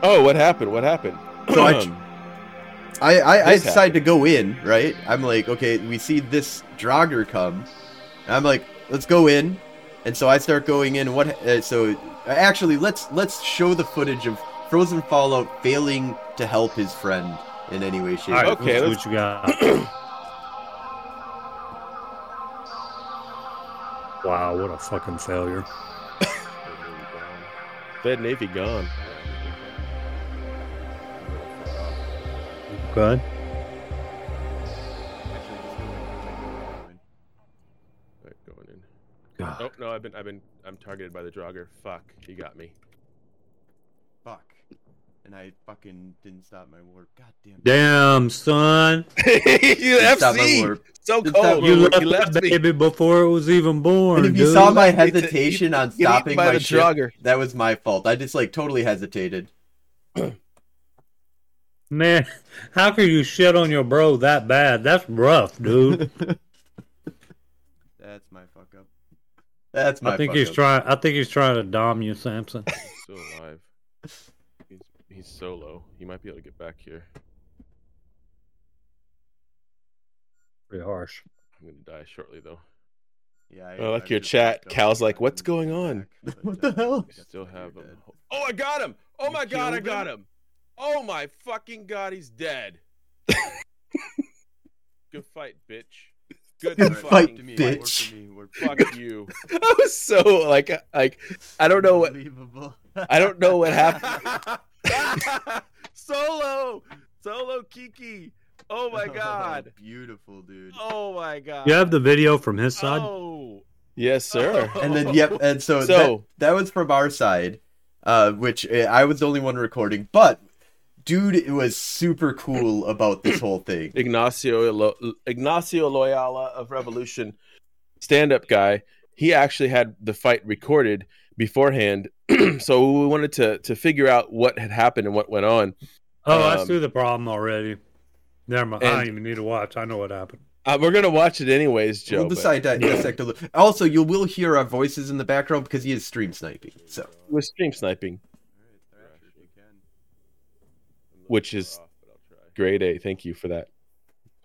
S3: Oh, what happened? What happened?
S2: So I ch- <clears throat> I I, I
S3: This
S2: decided to go in, right? I'm like, okay, we see this Draugr come. And I'm like, let's go in. And so I start going in. What? Uh, so actually, let's let's show the footage of Frozen Fallout failing to help his friend in any way, shape,
S1: All right,
S3: Okay,
S1: let's see what you got. <clears throat> wow, what a fucking failure.
S3: Fed Navy gone.
S1: Good.
S3: Right, going in.
S1: God.
S3: Oh no, I've been I've been I'm targeted by the Draugr. Fuck, he got me.
S2: Fuck. And I fucking didn't stop my warp. God damn.
S1: Damn, son. <laughs>
S3: you
S2: Didn't stop my
S3: FC
S2: warp.
S3: so
S2: Didn't
S3: cold.
S1: You
S2: warp.
S1: left,
S3: You left me.
S1: baby before it was even born.
S2: And if you
S1: dude.
S2: saw my hesitation on stopping
S3: by
S2: my
S3: the
S2: ship,
S3: Draugr.
S2: that was my fault. I just like totally hesitated. <clears throat>
S1: Man, how could you shit on your bro that bad? That's rough, dude. <laughs>
S2: That's my fuck up. That's my
S1: I think
S2: fuck
S1: he's
S2: up.
S1: trying. I think he's trying to dom you, Samson.
S3: Still alive. He's he's solo. He might be able to get back here.
S1: Pretty harsh.
S3: I'm gonna die shortly though.
S2: Yeah,
S3: I like your chat. Cal's like, "What's going on?" <laughs>
S2: What the hell?
S3: We still have him. Oh, I got him! Oh
S2: You
S3: my god, I got him! Oh my fucking god, he's dead. <laughs> Good fight, bitch. Good,
S2: Good
S3: fucking
S2: fight,
S3: fight.
S2: bitch.
S3: Fuck you. <laughs> I was so like, like I don't know what
S2: Unbelievable.
S3: I don't know what happened. <laughs> Solo, solo Kiki. Oh my <laughs> god.
S2: beautiful, dude.
S3: Oh my god.
S1: You have the video from his side.
S3: Oh. Yes, sir. <laughs>
S2: And then yep, and so,
S3: So-
S2: that, that was from our side, uh, which uh, I was the only one recording, but dude, it was super cool about this <clears throat> whole thing.
S3: Ignacio Lo- Ignacio Loyola of Revolution, stand-up guy. He actually had the fight recorded beforehand, <clears throat> so we wanted to to figure out what had happened and what went on.
S1: Oh, I
S3: Um,
S1: see the problem already. Never mind. I don't even need to watch. I know what happened.
S3: Uh, we're gonna watch it anyways, Joe.
S2: we'll
S3: but
S2: decide to dissect a little. Also, you will hear our voices in the background because he is stream sniping. So
S3: we're stream sniping, which is grade A. Thank you for that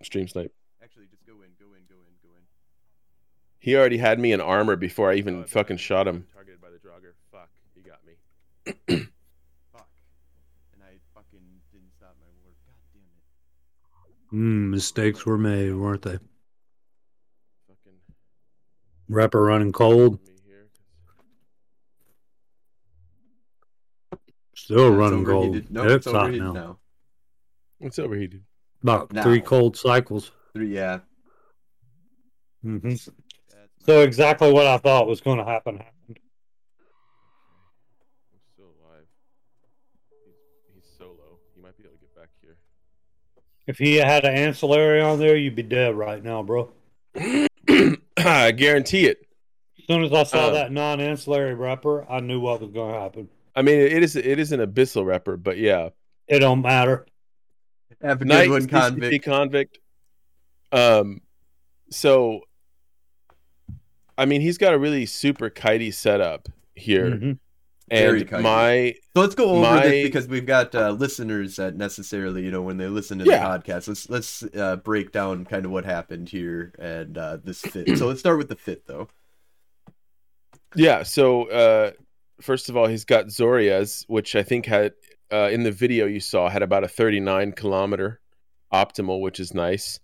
S3: stream snipe.
S2: actually, just go in, go in, go in, go in.
S3: He already had me in armor before I even fucking shot him. Targeted by the Draugr. Fuck, he got me.
S2: Fuck. And I fucking didn't stop my warp. God damn it.
S1: Mm, mistakes were made, weren't they?
S3: Fucking
S1: Repper running cold. Still
S2: It's
S1: running cold.
S2: overheated. Nope,
S1: it's
S2: it's
S1: hot
S2: overheated
S1: now.
S2: now.
S3: It's overheated.
S1: About
S2: Now.
S1: three cold cycles.
S2: Three, yeah.
S1: hmm So exactly what I thought was going to happen happened.
S3: I'm still alive. He's, he's solo. He might be able to get back here.
S1: If he had an ancillary on there, you'd be dead right now, bro. <clears throat>
S3: I guarantee it.
S1: As soon as I saw
S3: Uh,
S1: that non-ancillary repper, I knew what was going to happen.
S3: I mean, it is it is an abyssal repper, but yeah.
S1: It don't matter.
S2: Have a good
S3: Knight,
S2: one,
S3: CCP
S2: convict.
S3: convict. Um, so, I mean, he's got a really super kitey setup here,
S1: Mhm.
S2: Very
S3: and my
S2: So let's go over
S3: My-
S2: this because we've got uh, listeners that necessarily, you know, when they listen to
S3: Yeah.
S2: the podcast, let's let's uh, break down kind of what happened here and uh, this fit. so let's start with the fit, though.
S3: Yeah. So uh, first of all, he's got Zorias, which I think had uh, in the video you saw had about a 39 kilometer optimal, which is nice.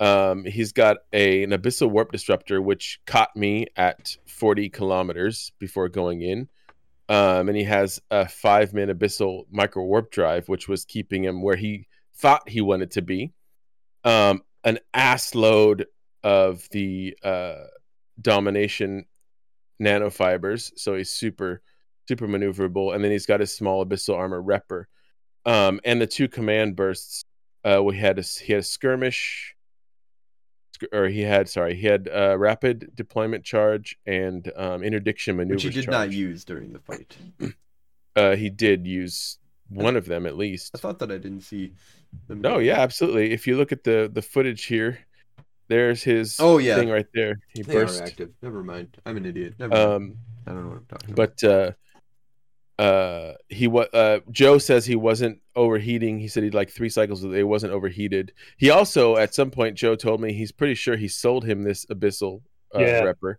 S3: Um, he's got a an abyssal warp disruptor, which caught me at 40 kilometers before going in. Um, and he has a five min abyssal micro warp drive, which was keeping him where he thought he wanted to be. Um, an ass load of the uh, domination nanofibers, so he's super super maneuverable. And then he's got his small abyssal armor repper. um, and the two command bursts. Uh, we had a, he had a skirmish, or he had sorry, he had a rapid deployment charge and um, interdiction maneuver.
S2: Which he did
S3: charge.
S2: not use during the fight. <clears throat>
S3: Uh, he did use one of them at least.
S2: I thought that I didn't see. Them
S3: No, yeah, absolutely. If you look at the the footage here, there's his
S2: Oh, yeah.
S3: thing right there. He
S2: They
S3: burst.
S2: active. Never mind. I'm an idiot. Never mind.
S3: Um,
S2: I don't know what I'm talking about.
S3: but uh, uh, he wa uh, Joe says he wasn't overheating. He said he'd like three cycles. It wasn't overheated. He also at some point Joe told me he's pretty sure he sold him this abyssal uh,
S1: Yeah.
S3: repper.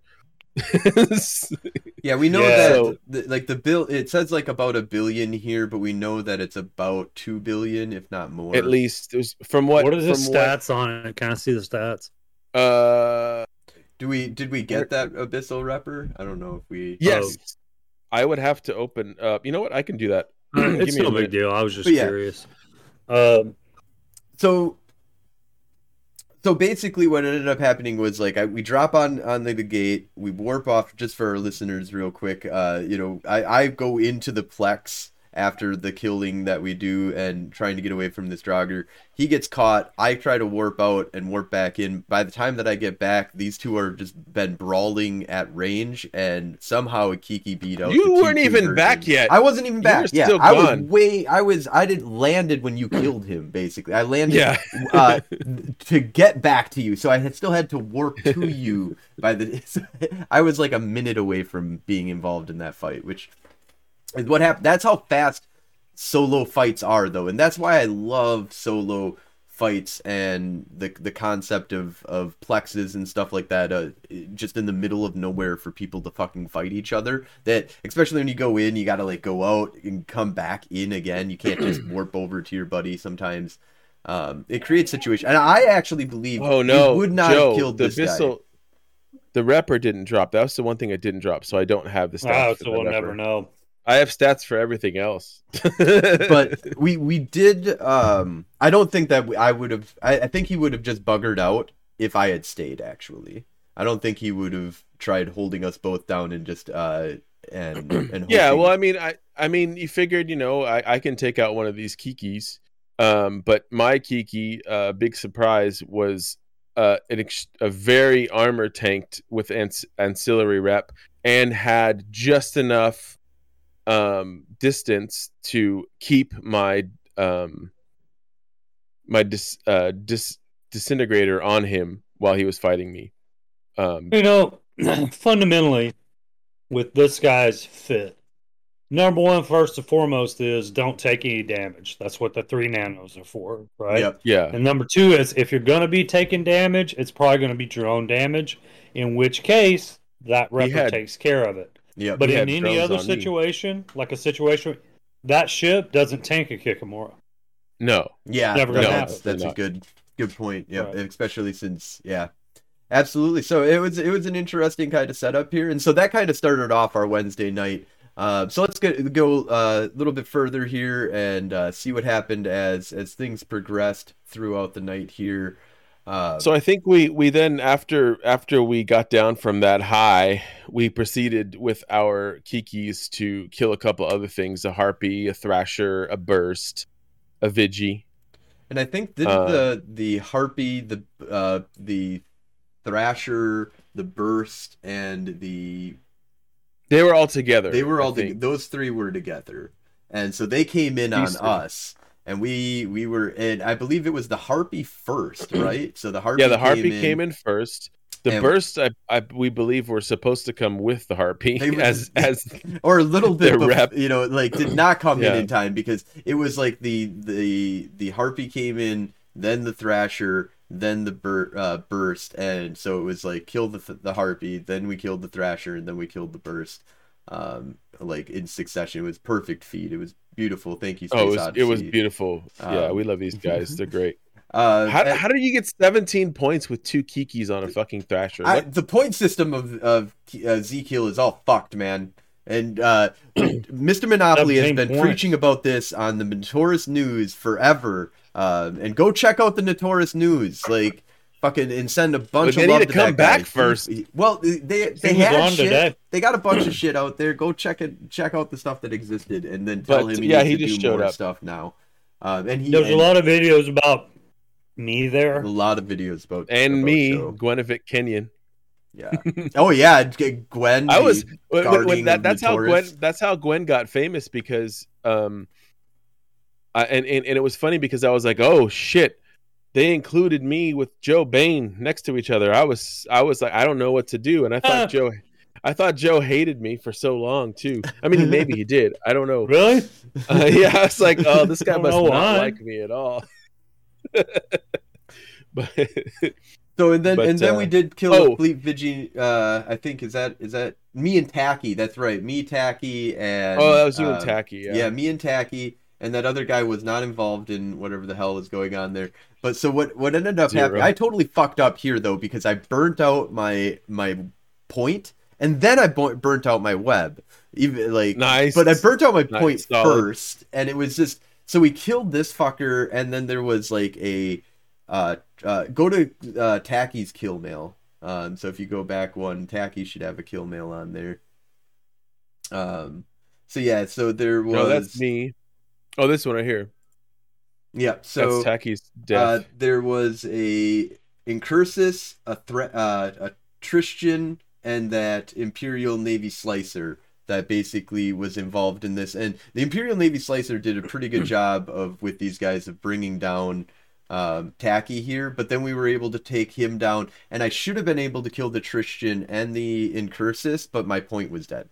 S2: Yeah, we know
S1: Yeah.
S2: that
S3: So-
S2: the, like the bill. It says like about a billion here, but we know that it's about two billion, if not more.
S3: at least it was from what
S1: What are the
S3: from
S1: stats on it? Can I see the stats?
S3: Uh,
S2: Do we did we get that abyssal repper? I don't know if we.
S3: yes, I would have to open up. You know what? I can do that. <clears throat> Give
S1: it's
S3: me a
S1: no big deal. I was just
S2: But yeah.
S1: curious. Um,
S2: so so basically what ended up happening was like I, we drop on on the, the gate we warp off just for our listeners real quick uh you know i i go into the plex after the killing that we do and trying to get away from this Draugr. He gets caught. I try to warp out and warp back in. By the time that I get back, these two are just been brawling at range, and somehow Kiki beat out.
S3: You weren't even
S2: version.
S3: back yet.
S2: I wasn't even back. yeah,
S3: still
S2: I was way. I was. I didn't landed when you killed him. Basically, I landed
S3: Yeah.
S2: uh, to get back to you. So I had still had to warp to <laughs> you by the. <laughs> I was like a minute away from being involved in that fight, which is what happened. That's how fast solo fights are, though, and that's why I love solo fights and the the concept of of plexes and stuff like that. Uh, just in the middle of nowhere for people to fucking fight each other. That especially when you go in, you got to like go out and come back in again. You can't just <clears throat> warp over to your buddy sometimes. Um, it creates situation, and I actually believe
S3: Oh no,
S2: we would not
S3: Joe,
S2: have killed
S3: the
S2: this guy.
S3: The repper didn't drop. That was the one thing I didn't drop, so I don't have the stats.
S1: oh,
S3: for
S1: so we'll
S3: repper.
S1: never know.
S3: I have stats for everything else. <laughs>
S2: but we we did. Um, I don't think that we, I would have. I, I think he would have just buggered out if I had stayed. Actually, I don't think he would have tried holding us both down and just uh and and <clears throat>
S3: yeah, well, I mean, I I mean, you figured, you know, I, I can take out one of these kikis, um, but my kiki, uh, big surprise was uh, an ex- a very armor tanked with ans- ancillary rep and had just enough um distance to keep my um my dis uh dis disintegrator on him while he was fighting me um
S1: You know, <clears throat> fundamentally, with this guy's fit, number one, first and foremost, is don't take any damage. That's what the three nanos are for, right?
S2: Yep.
S3: yeah
S1: And number two is if you're going to be taking damage, it's probably going to be your own damage, in which case that repper takes care of it.
S2: Yep.
S1: But in any other
S3: on me.
S1: situation, like a situation, that ship doesn't tank a Kikimora.
S3: no
S2: Yeah,
S1: Never
S2: no,
S1: gonna
S2: that's,
S1: happen.
S2: that's a
S3: Not.
S2: good good point. Yeah,
S1: Right.
S2: especially since yeah, absolutely. So it was it was an interesting kind of setup here, and so that kind of started off our Wednesday night. Uh, so let's get, go uh, a little bit further here and uh, see what happened as as things progressed throughout the night here. Uh,
S3: So I think we we then after after we got down from that high, we proceeded with our kikis to kill a couple other things: a harpy, a thrasher, a burst, a vigi.
S2: And I think did
S3: Uh,
S2: the the harpy, the uh, the thrasher, the burst, and the
S3: They were all together.
S2: they were all to,
S3: think.
S2: those three were together, and so they came in
S3: These
S2: on
S3: three.
S2: us, and we we were and I believe it was the harpy first, <clears throat> right? So the harpy
S3: yeah, the harpy came in, first. The burst, I, I we believe, were supposed to come with the harpy
S2: were- <laughs>
S3: as <laughs> as
S2: or a little bit,
S3: Their
S2: bef-
S3: rep.
S2: you know, like did not come in in time because it was like the the the harpy came in, then the thrasher, then the bur- uh, burst, and so it was like kill the th- the harpy, then we killed the thrasher, and then we killed the burst, um, like in succession. It was perfect feed. It was beautiful. Thank you. Space
S3: oh, it was, it was beautiful. yeah,
S2: Um,
S3: we love these <laughs> guys. They're great.
S2: Uh,
S3: How,
S2: and-
S3: how did you get 17 points with two kikis on a fucking thrasher?
S2: I, the point system of of uh, Z-Kill is all fucked, man. And uh, <clears throat> Mr. Monopoly has been preaching about this on the Notorious News forever. Uh, and go check out the Notorious News, like fucking, and send a bunch
S3: But they
S2: of love
S3: need to
S2: to
S3: come
S2: that guy.
S3: back first.
S2: Well, they they
S1: He
S2: had
S1: on
S2: shit.
S1: today.
S2: They got a bunch of shit out there. Go check it. Check out the stuff that existed, and then tell
S3: But,
S2: him he
S3: yeah,
S2: needs
S3: he
S2: to
S3: just
S2: do
S3: showed
S2: more
S3: up.
S2: stuff now. Um, and he
S1: There's a lot of videos about me there.
S2: a lot of videos about
S3: and
S2: about
S3: me,
S2: Joe.
S3: Gwenevit Kenyon.
S2: Yeah. Oh yeah, Gwen.
S3: I was when- when- when that, that's
S2: the
S3: how Gwen that's how Gwen got famous because um I, and, and and it was funny because I was like, "Oh shit. They included me with Joe Bain next to each other." I was I was like, "I don't know what to do." And I thought Joe I thought Joe hated me for so long too. I mean, maybe he did. I don't know. <laughs>
S1: Really?
S3: Uh, yeah, I was like, "Oh, this <laughs> guy must not
S1: why.
S3: like me at all." <laughs> but
S2: So and then
S3: But,
S2: and then
S3: uh,
S2: we did kill
S3: oh.
S2: Fleet Vigi. Uh, I think is that is that me and Tacky? That's right, me Tacky and
S3: oh, that was you and
S2: um,
S3: Tacky.
S2: Yeah.
S3: Yeah.
S2: me and Tacky, and that other guy was not involved in whatever the hell was going on there. But so what? What ended up
S3: Zero.
S2: happening? I totally fucked up here though because I burnt out my my point, and then I bu- burnt out my web. Even like
S3: Nice.
S2: but I burnt out my
S3: Nice,
S2: point
S3: solid.
S2: first, and it was just so we killed this fucker, and then there was like a uh, uh go to uh Tacky's kill mail. Um, so if you go back one, Tacky should have a kill mail on there. Um, so yeah, so there was
S3: no, that's me. Oh, this one right here.
S2: yeah. So
S3: that's Tacky's
S2: uh, there was a Incursus, a threat, uh, a Tristan, and that Imperial Navy Slicer that basically was involved in this. And the Imperial Navy Slicer did a pretty good <clears throat> job of with these guys of bringing down um, Tacky here. But then we were able to take him down, and I should have been able to kill the Tristan and the Incursus, but my point was dead.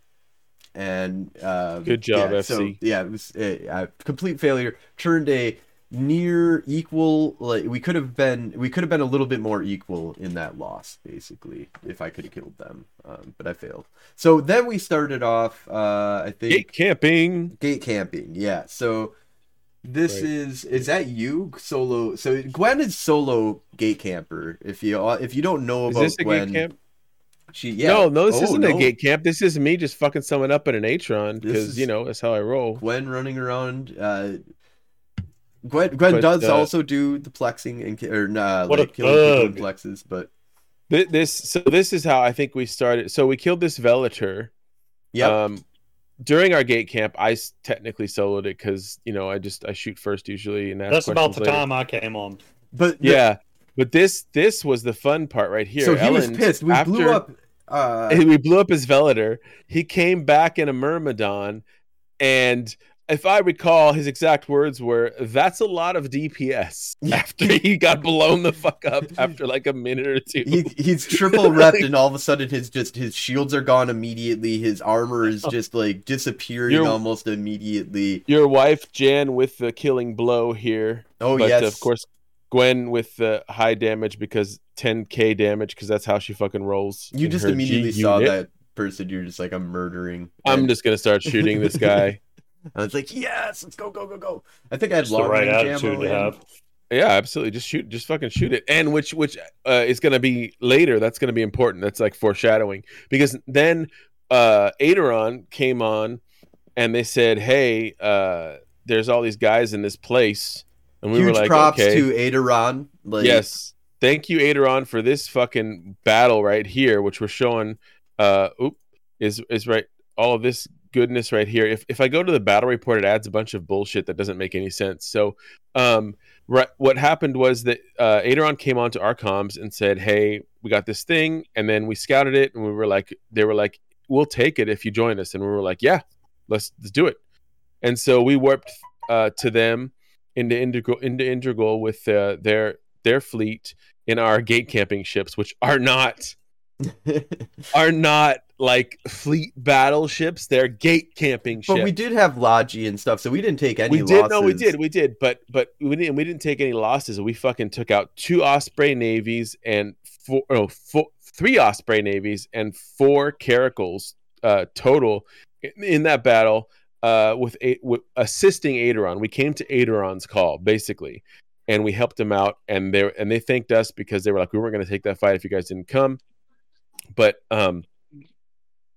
S2: And um,
S3: Good job,
S2: yeah, So,
S3: FC.
S2: yeah, it was a, a complete failure. Turned a near equal like we could have been we could have been a little bit more equal in that loss basically if i could have killed them um, but i failed so then we started off uh i think
S3: Gate camping.
S2: gate camping yeah so this
S3: Right.
S2: is is that you solo so gwen is solo gate camper if you if you don't know
S3: Is
S2: about
S3: this a
S2: gwen
S3: gate camp?
S2: She yeah
S3: No, no, this
S2: Oh,
S3: isn't
S2: no.
S3: a gate camp. This is me just fucking someone up in an Atron because you know that's how I roll.
S2: Gwen running around. Uh, Gwen Gwen
S3: But,
S2: does
S3: uh,
S2: also do the plexing and ki- or nah,
S1: What a
S2: like killing people in plexes, but
S3: This so this is how I think we started. So we killed this Velator.
S2: yeah,
S3: Um, during our gate camp, I technically soloed it because you know I just I shoot first usually and ask
S1: That's about the
S3: later.
S1: time I came on.
S2: but the-
S3: Yeah, but this this was the fun part right here.
S2: so he was pissed. We blew up. Uh,
S3: we blew up his Velator. He came back in a Myrmidon, and if I recall, his exact words were, "That's a lot of DPS." <laughs> After he got blown the fuck up after like a minute or two.
S2: he he's <laughs> triple repped, and all of a sudden his just his shields are gone immediately. His armor is just like disappearing
S3: You're-
S2: almost immediately.
S3: Your wife Jan with the killing blow here,
S2: Oh
S3: but
S2: yes,
S3: of course Gwen with the high damage because 10k damage because that's how she fucking rolls.
S2: you just immediately
S3: G
S2: saw
S3: unit.
S2: that person. You're just like I'm murdering.
S3: I'm just gonna start shooting this <laughs> guy.
S2: I was like, yes, let's go, go, go, go. I think I had
S1: It's
S2: long
S1: right
S2: range
S1: attitude
S2: ammo
S1: to
S2: and-
S1: have.
S3: Yeah, absolutely. Just shoot, just fucking shoot it. And which which uh, is going to be later. That's going to be important. That's like foreshadowing because then uh Aideron came on and they said, "Hey, uh there's all these guys in this place." And we
S2: Huge
S3: were like,
S2: props
S3: "Okay,
S2: to Aideron. Like,
S3: yes, thank you, Aideron, for this fucking battle right here, which we're showing. Uh, oop, is is right. All of this goodness right here. If if I go to the battle report, it adds a bunch of bullshit that doesn't make any sense. So, um, right, what happened was that uh, Aideron came onto our comms and said, "Hey, we got this thing," and then we scouted it, and we were like, they were like, "We'll take it if you join us," and we were like, "Yeah, let's let's do it." And so we warped uh, to them into Integral into Integral with uh, their their fleet in our gate camping ships, which are not <laughs> are not like fleet battleships. They're gate camping ships.
S2: but we did have Logi and stuff, so we didn't take any
S3: we did
S2: losses.
S3: no, we did, we did, but but we didn't we didn't take any losses. We fucking took out two Osprey navies and four no four, three Osprey navies and four Caracals uh, total in, in that battle. Uh, with, a, with assisting Aideron, we came to Aideron's call basically, and we helped him out. And they and they thanked us because they were like, we weren't going to take that fight if you guys didn't come. But um,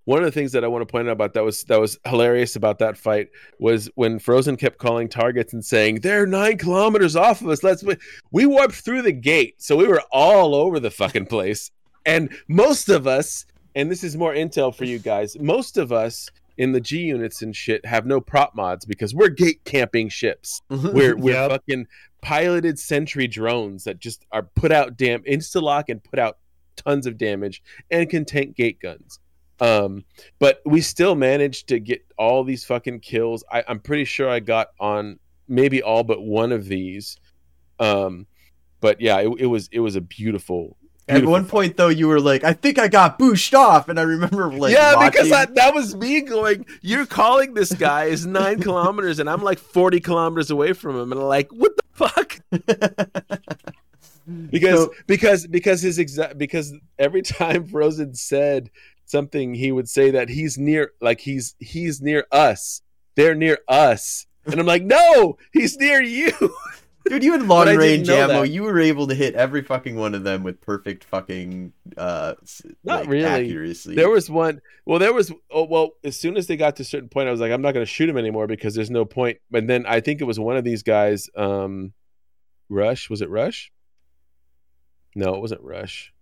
S3: one of the things that I want to point out about that was that was hilarious about that fight was when Frozen kept calling targets and saying they're nine kilometers off of us. Let's we warped through the gate, so we were all over the fucking place. And most of us, and this is more intel for you guys, most of us in the G units and shit have no prop mods because we're gate camping ships. We're we're
S1: Yep.
S3: fucking piloted sentry drones that just are put out damn insta lock and put out tons of damage and can tank gate guns. Um, but we still managed to get all these fucking kills. I, I'm pretty sure I got on maybe all but one of these. Um, but yeah, it, it was it was a beautiful.
S2: At one point, though, you were like, "I think I got booshed off," and I remember like,
S3: yeah,
S2: watching...
S3: because I, that was me going. You're calling this guy is nine <laughs> kilometers, and I'm like forty kilometers away from him, and I'm like, what the fuck? <laughs> Because
S2: So-
S3: because because his exact because every time <laughs> Frozen said something, he would say that he's near, like he's he's near us. They're near us, and I'm like, no, he's near you.
S2: Dude, you had long range ammo.
S3: that.
S2: You were able to hit every fucking one of them with perfect fucking uh
S3: Not
S2: like,
S3: really.
S2: accuracy.
S3: There was one. Well, there was. Oh, well, as soon as they got to a certain point, I was like, I'm not going to shoot him anymore because there's no point. But then I think it was one of these guys. Um, Rush was it Rush? No, it wasn't Rush.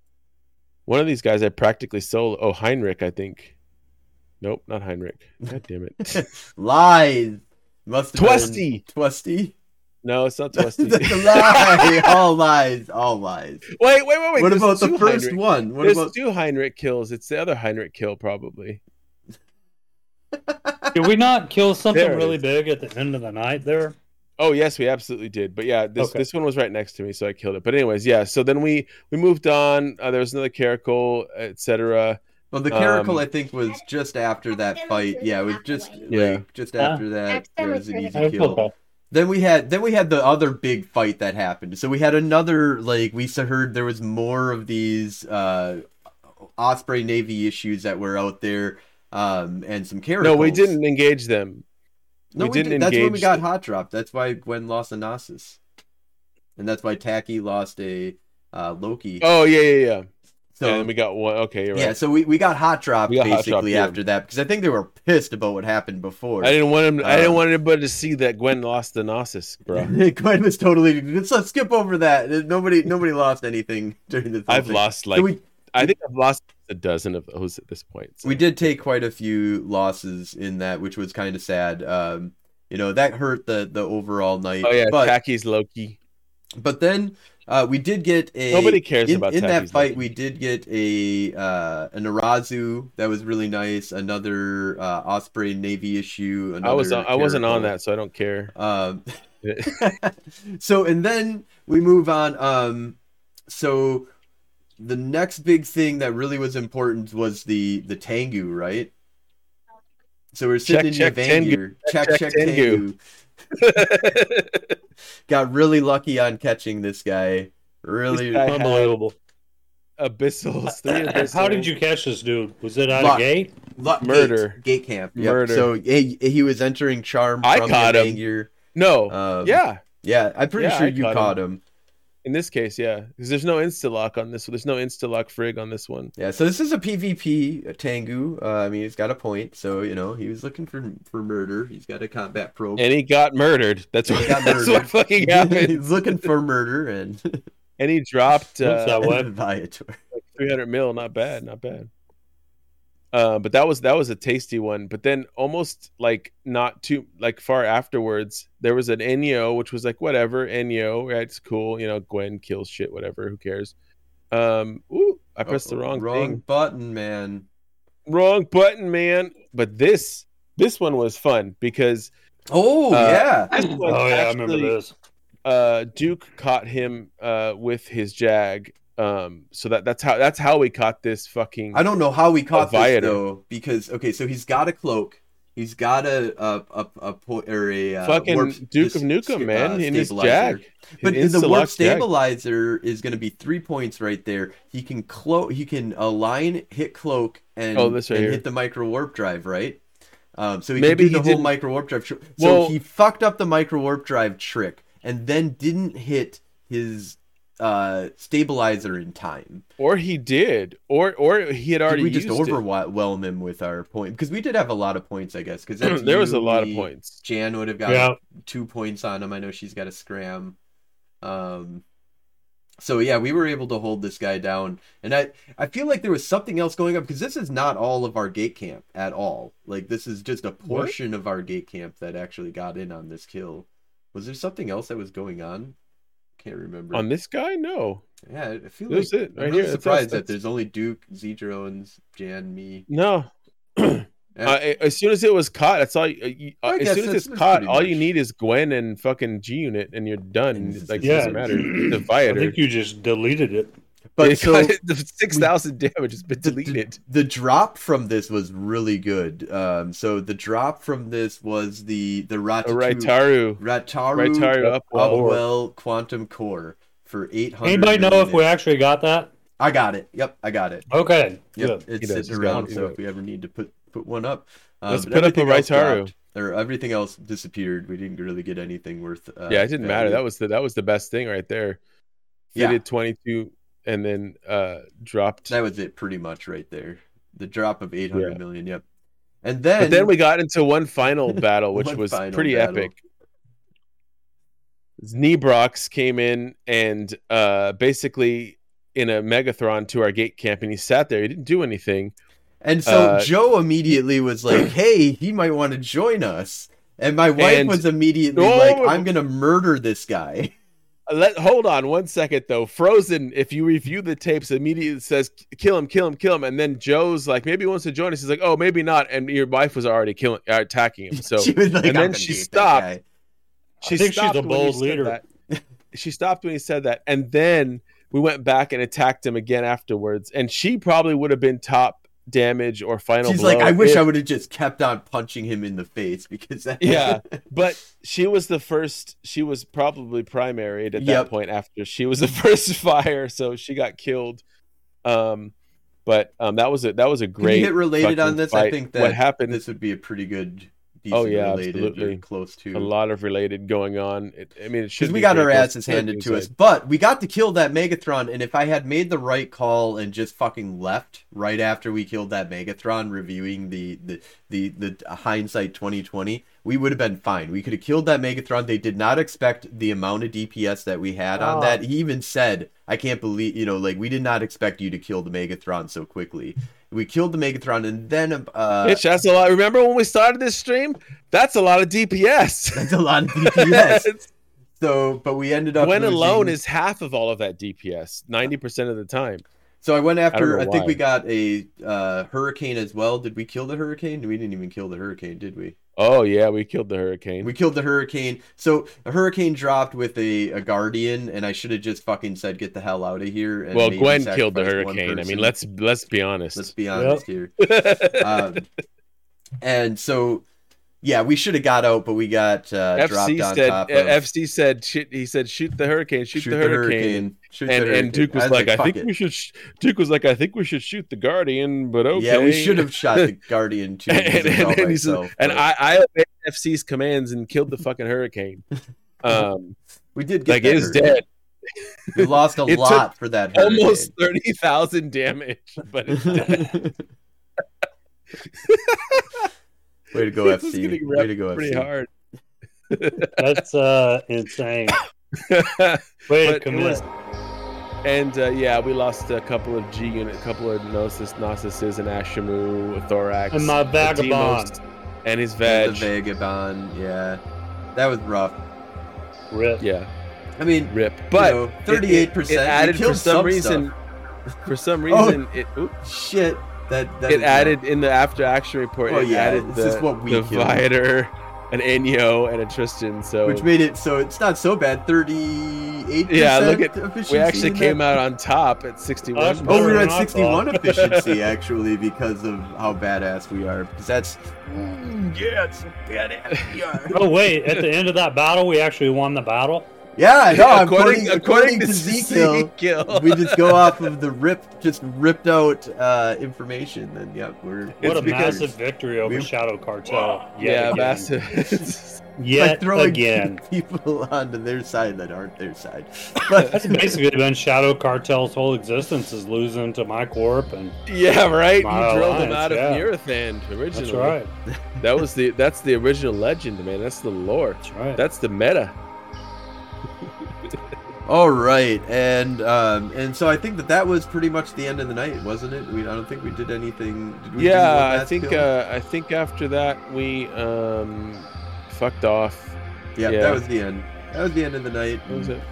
S3: One of these guys I practically solo. Oh, Heinrich, I think. Nope, not Heinrich. God damn it. <laughs>
S2: lies. Must have
S3: Twisty.
S2: been Twisty.
S3: No, it's not <laughs> Twisty.
S2: That's a lie. <laughs> all lies. All lies.
S3: wait, wait, wait, wait.
S2: what
S3: There's
S2: about the first
S3: Heinrich-
S2: one? What
S3: There's
S2: about
S3: two Heinrich kills. It's the other Heinrich kill, probably. <laughs>
S1: Did we not kill something
S3: There
S1: really
S3: is.
S1: big at the end of the night there?
S3: Oh yes, we absolutely did. But yeah, this
S1: Okay.
S3: this one was right next to me, so I killed it. But anyways, yeah. So then we we moved on. Uh, there was another caracal, etc.
S2: well, the caracal
S3: um,
S2: I think was just after that fight. Yeah, it was just
S3: Yeah.
S2: like just after that. It was an easy
S1: That's
S2: kill. Then we had then we had the other big fight that happened. So we had another like we heard there was more of these uh Osprey Navy issues that were out there, um, and some caracals.
S3: No, we didn't engage them.
S2: No,
S3: we
S2: we,
S3: didn't
S2: did. That's when we got
S3: them.
S2: hot dropped. That's why Gwen lost a Gnosis, and that's why Tacky lost a uh, Loki.
S3: Oh yeah, yeah, yeah.
S2: So
S3: and we got one. Okay, you're right.
S2: yeah, so we, we got hot dropped
S3: We got hot
S2: basically
S3: yeah.
S2: after that because I think they were pissed about what happened before.
S3: I didn't want him. I didn't
S2: Um,
S3: want anybody to see that Gwen lost the Gnosis, bro. <laughs>
S2: Gwen was totally. Let's, let's skip over that. Nobody nobody lost anything <laughs> during the.
S3: I've
S2: thing.
S3: lost
S2: So
S3: like
S2: we
S3: I think I've lost a dozen of those at this point. so.
S2: we did take quite a few losses in that, which was kind of sad. Um, you know that hurt the the overall night.
S3: Oh yeah,
S2: but
S3: Tacky's Loki.
S2: but then uh, we did get a
S3: Nobody cares
S2: in,
S3: about
S2: in that fight.
S3: Loki.
S2: We did get a uh, an Arazu that was really nice. Another uh, Osprey Navy issue.
S3: I was
S2: another
S3: I wasn't on that, so I don't care.
S2: Um, <laughs> <laughs> so and then we move on. Um, so the next big thing that really was important was the the Tengu, right? So we're sitting
S3: Check,
S2: in
S3: check, Tengu.
S2: Check,
S3: check,
S2: check,
S3: Tengu.
S2: Tengu. <laughs> Got really lucky on catching this guy. Really,
S3: This guy-
S1: Unbelievable.
S3: Abyssals, three <laughs> abyssals.
S1: How did you catch this dude? Was it out
S2: Luck.
S1: of gate?
S2: lu-
S3: Murder.
S2: gate, gate camp. Yep.
S3: Murder.
S2: So he, he was entering charm
S3: I
S2: from
S3: caught him.
S2: Yavangir.
S3: No.
S2: Um,
S3: yeah.
S2: yeah. I'm pretty
S3: Yeah,
S2: sure
S3: I
S2: you
S3: caught
S2: caught him.
S3: In this case, yeah, because there's no insta lock on this. There's no insta lock frig on this one.
S2: Yeah, so this is a PvP Tengu. Uh, I mean, he's got a point. So you know, he was looking for for murder. He's got a combat probe.
S3: And he got murdered. That's what.
S2: Got
S3: that's
S2: murdered.
S3: what fucking <laughs> happened.
S2: he's looking for murder and
S3: and he dropped <laughs>
S1: Oops, I
S3: uh.
S2: Viator. <laughs>
S3: like 300 mil. Not bad. Not bad. Uh, but that was that was a tasty one. But then almost like not too like far afterwards, there was an Enyo, which was like whatever Enyo, right? It's cool, you know. Gwen kills shit, whatever. Who cares? Um, ooh, I pressed the wrong,
S2: wrong
S3: thing.
S2: button, man.
S3: Wrong button, man. But this this one was fun because
S2: Oh
S3: Uh,
S2: yeah.
S3: oh one
S1: Oh yeah, I remember this.
S3: uh Duke caught him uh with his jag. Um so that that's how that's how we caught this fucking
S2: I don't know how we caught this though, because okay, so he's got a cloak. He's got a a a, a or a uh,
S3: fucking
S2: warp
S3: Duke of Nukem,
S2: uh,
S3: man, in his jag.
S2: But
S3: His
S2: the warp
S3: jag.
S2: stabilizer is going to be three points right there. He can cloak. He can align, hit cloak, and,
S3: Oh, this right
S2: and hit the micro warp drive. Right. Um, so he
S3: Maybe
S2: can do
S3: he
S2: the whole
S3: didn't-
S2: micro warp drive. Tr- so
S3: Well-
S2: he fucked up the micro warp drive trick, and then didn't hit his uh, stabilizer in time.
S3: Or he did, or or he had
S2: Did
S3: already
S2: we just
S3: used it.
S2: overwhelm him with our point? Because we did have a lot of points, I guess. Because <clears throat>
S3: there was a lot of points.
S2: Jan would have got
S1: Yeah.
S2: two points on him. I know she's got a scram. Um, So yeah, we were able to hold this guy down, and I I feel like there was something else going on because this is not all of our gate camp at all. Like this is just a portion of our gate camp that actually got in on this kill. Was there something else that was going on? Can't remember.
S3: On this guy, no.
S2: yeah, I feel
S3: This
S2: like
S3: it, right
S2: I'm
S3: here.
S2: really
S3: That's
S2: surprised
S3: us,
S2: that there's only Duke, Z drones, Jan, me.
S3: No. <clears throat>
S2: Yeah.
S3: Uh, as soon as it was caught, that's all. You, you- uh, as soon as it's caught,
S2: pretty
S3: all you need is Gwen and fucking G Unit, and you're done.
S2: And it's-
S3: like,
S2: it's-
S3: doesn't matter. <clears throat> The
S1: I think you just deleted it.
S2: But so <laughs>
S3: the six thousand damage has been
S2: the, the-
S3: deleted.
S2: the drop from this was really good. Um, so the drop from this was the the
S3: A
S2: Ratatu,
S3: Raitaru,
S2: Rataru
S3: Raitaru up well.
S2: Upwell Quantum Core for eight hundred.
S1: Anybody know if we actually got that?
S2: I got it. Yep, I got it.
S1: Okay,
S2: Yep,
S1: good.
S2: it's sitting
S3: He's
S2: around. So if we ever need to put put one up, uh,
S3: Let's
S2: but
S3: put up a
S2: everything else
S3: Raitaru.
S2: Or everything else disappeared. We didn't really get anything worth. Uh,
S3: yeah, it didn't matter.
S2: value.
S3: That was the that was the best thing right there.
S2: Yeah.
S3: Fitted twenty two, and then uh dropped.
S2: that was it pretty much right there. The drop of eight hundred
S3: Yeah.
S2: million. Yep. And then
S3: but then we got into one final <laughs> battle, which was pretty
S2: battle.
S3: epic. Nebrox came in and uh basically in a Megathron to our gate camp, and he sat there. He didn't do anything.
S2: And so
S3: Uh,
S2: Joe immediately was like, <clears throat> "Hey, he might want to join us." And my wife
S3: And-
S2: was immediately
S3: Oh!
S2: like, "I'm gonna murder this guy." <laughs>
S3: Let hold on one second though. Frozen, if you review the tapes, immediately says kill him, kill him, kill him, and then Joe's like maybe he wants to join us. He's like, oh maybe not, and your wife was already killing, uh, attacking him. So <laughs>
S2: she was like,
S3: and
S2: "I'm
S3: then she stopped. she
S1: I think she's
S3: stopped
S1: a bold leader.
S3: that. she stopped when he said that, and then we went back and attacked him again afterwards. And she probably would have been top damage or final.
S2: She's
S3: blow
S2: like, "I wish I would have just kept on punching him in the face because that-
S3: Yeah. <laughs> But she was the first. She was probably primaried at that point. After she was the <laughs> first fire, so she got killed. Um, but um, that was a that was a
S2: Can
S3: great.
S2: you hit related on this? I think that what
S3: happened.
S2: this would be a pretty good.
S3: Oh, yeah, absolutely.
S2: close to.
S3: a lot of related going on. It, I mean, it should
S2: because we got our asses handed to us, but we got to kill that Megathron. And if I had made the right call and just fucking left right after we killed that Megathron, reviewing the the the, the hindsight twenty twenty, we would have been fine. We could have killed that Megathron. They did not expect the amount of DPS that we had on
S1: Oh.
S2: that. Ah. He even said, "I can't believe you know, like we did not expect you to kill the Megathron so quickly." We killed the Megathron, and then uh,
S3: Bitch, that's a lot. Remember when we started this stream? That's a lot of DPS. <laughs>
S2: that's a lot of DPS. <laughs> so, but we ended up
S3: Gwen alone is half of all of that DPS, ninety percent of the time.
S2: So I went after. I,
S3: know
S2: think we got a uh, hurricane as well. Did we kill the hurricane? We didn't even kill the hurricane, did we?
S3: Oh yeah, we killed the hurricane.
S2: We killed the hurricane. So a hurricane dropped with a, a guardian, and I should have just fucking said, "Get the hell out of here." And
S3: well, Gwen killed the hurricane. I mean, let's let's be honest.
S2: let's be honest here. <laughs> Um, and so, yeah, we should have got out, but we got uh, dropped
S3: FC
S2: on
S3: said
S2: top
S3: uh,
S2: of.
S3: FC said. He said shoot the hurricane, shoot, the hurricane.
S2: Shoot the
S3: And
S2: hurricane.
S3: and Duke was,
S2: I
S3: like, I think
S2: it."
S3: we should. Sh-. Duke was like, I think we should shoot the guardian, but okay.
S2: Yeah, we should have shot the <laughs> guardian too.
S3: and,
S2: because it's all
S3: and, and, he said- and I, I obeyed FC's commands and killed the fucking hurricane. <laughs> Um,
S2: we did get
S3: like it is dead. <laughs>
S2: We lost a lot for that hurricane.
S3: Almost thirty thousand damage, but it's dead.
S2: Way to go, <laughs>
S3: This is
S2: FC.
S3: getting
S2: Way to go, FC.
S3: pretty
S2: FC.
S3: hard. <laughs>
S1: That's uh insane. <laughs> Way to commit.
S3: And uh, yeah, we lost a couple of G unit, a couple of Gnosis, Gnosis, and Ashimmu, Thorax,
S1: And my vagabond.
S3: And his
S2: And. The Vagabond, yeah. That was rough.
S1: Rip.
S3: yeah,
S2: I mean,
S3: rip. But
S2: know,
S3: it-
S2: 38%,
S3: It,
S2: we
S3: added for
S2: killed
S3: some,
S2: some
S3: reason. For some
S2: Oh.
S3: reason, it oop,
S2: shit. That, that
S3: it
S2: is
S3: added in the after action report.
S2: Oh,
S3: it
S2: yeah,
S3: added
S2: this
S3: the,
S2: is what we
S3: the
S2: killed.
S3: Viator, an Enyo, and a Tristan. So
S2: Which made it so it's not so bad. 38%.
S3: Yeah, look at- we actually came
S2: that.
S3: out on top at sixty-one.
S1: That's
S2: Oh, we were at 61
S1: thought.
S2: efficiency actually because of how badass we are. Because that's. Mm, yeah, it's badass we are. <laughs>
S1: Oh wait, at the end of that battle, we actually won the battle.
S2: Yeah, no,
S3: according,
S2: according,
S3: according, to
S2: Z-Kill, <laughs> we just go off of the rip, just ripped out uh, information. Then yeah, we're
S1: What a
S3: because-
S1: massive victory over
S2: we-
S1: Shadow Cartel. Yet
S3: yeah,
S1: again.
S3: massive. <laughs>
S1: Yet
S2: like throwing
S1: again. <laughs>
S2: people onto their side that aren't their side. But
S1: That's basically been Shadow Cartel's whole existence is losing to my corp, and
S3: yeah, right.
S1: My
S3: you drilled him
S1: alliance,
S3: out of
S1: yeah.
S3: Neurothan originally.
S1: that's right.
S3: That was the that's the original legend, man. That's the lore.
S1: That's right.
S3: That's the meta.
S2: All right, and um, and so I think that that was pretty much the end of the night, wasn't it? We I don't think we did anything. Did we do
S3: Yeah, I think uh, I think after that we um fucked off.
S2: yeah,
S3: yeah.
S2: that was the end. That was the end of the night.
S3: What was it?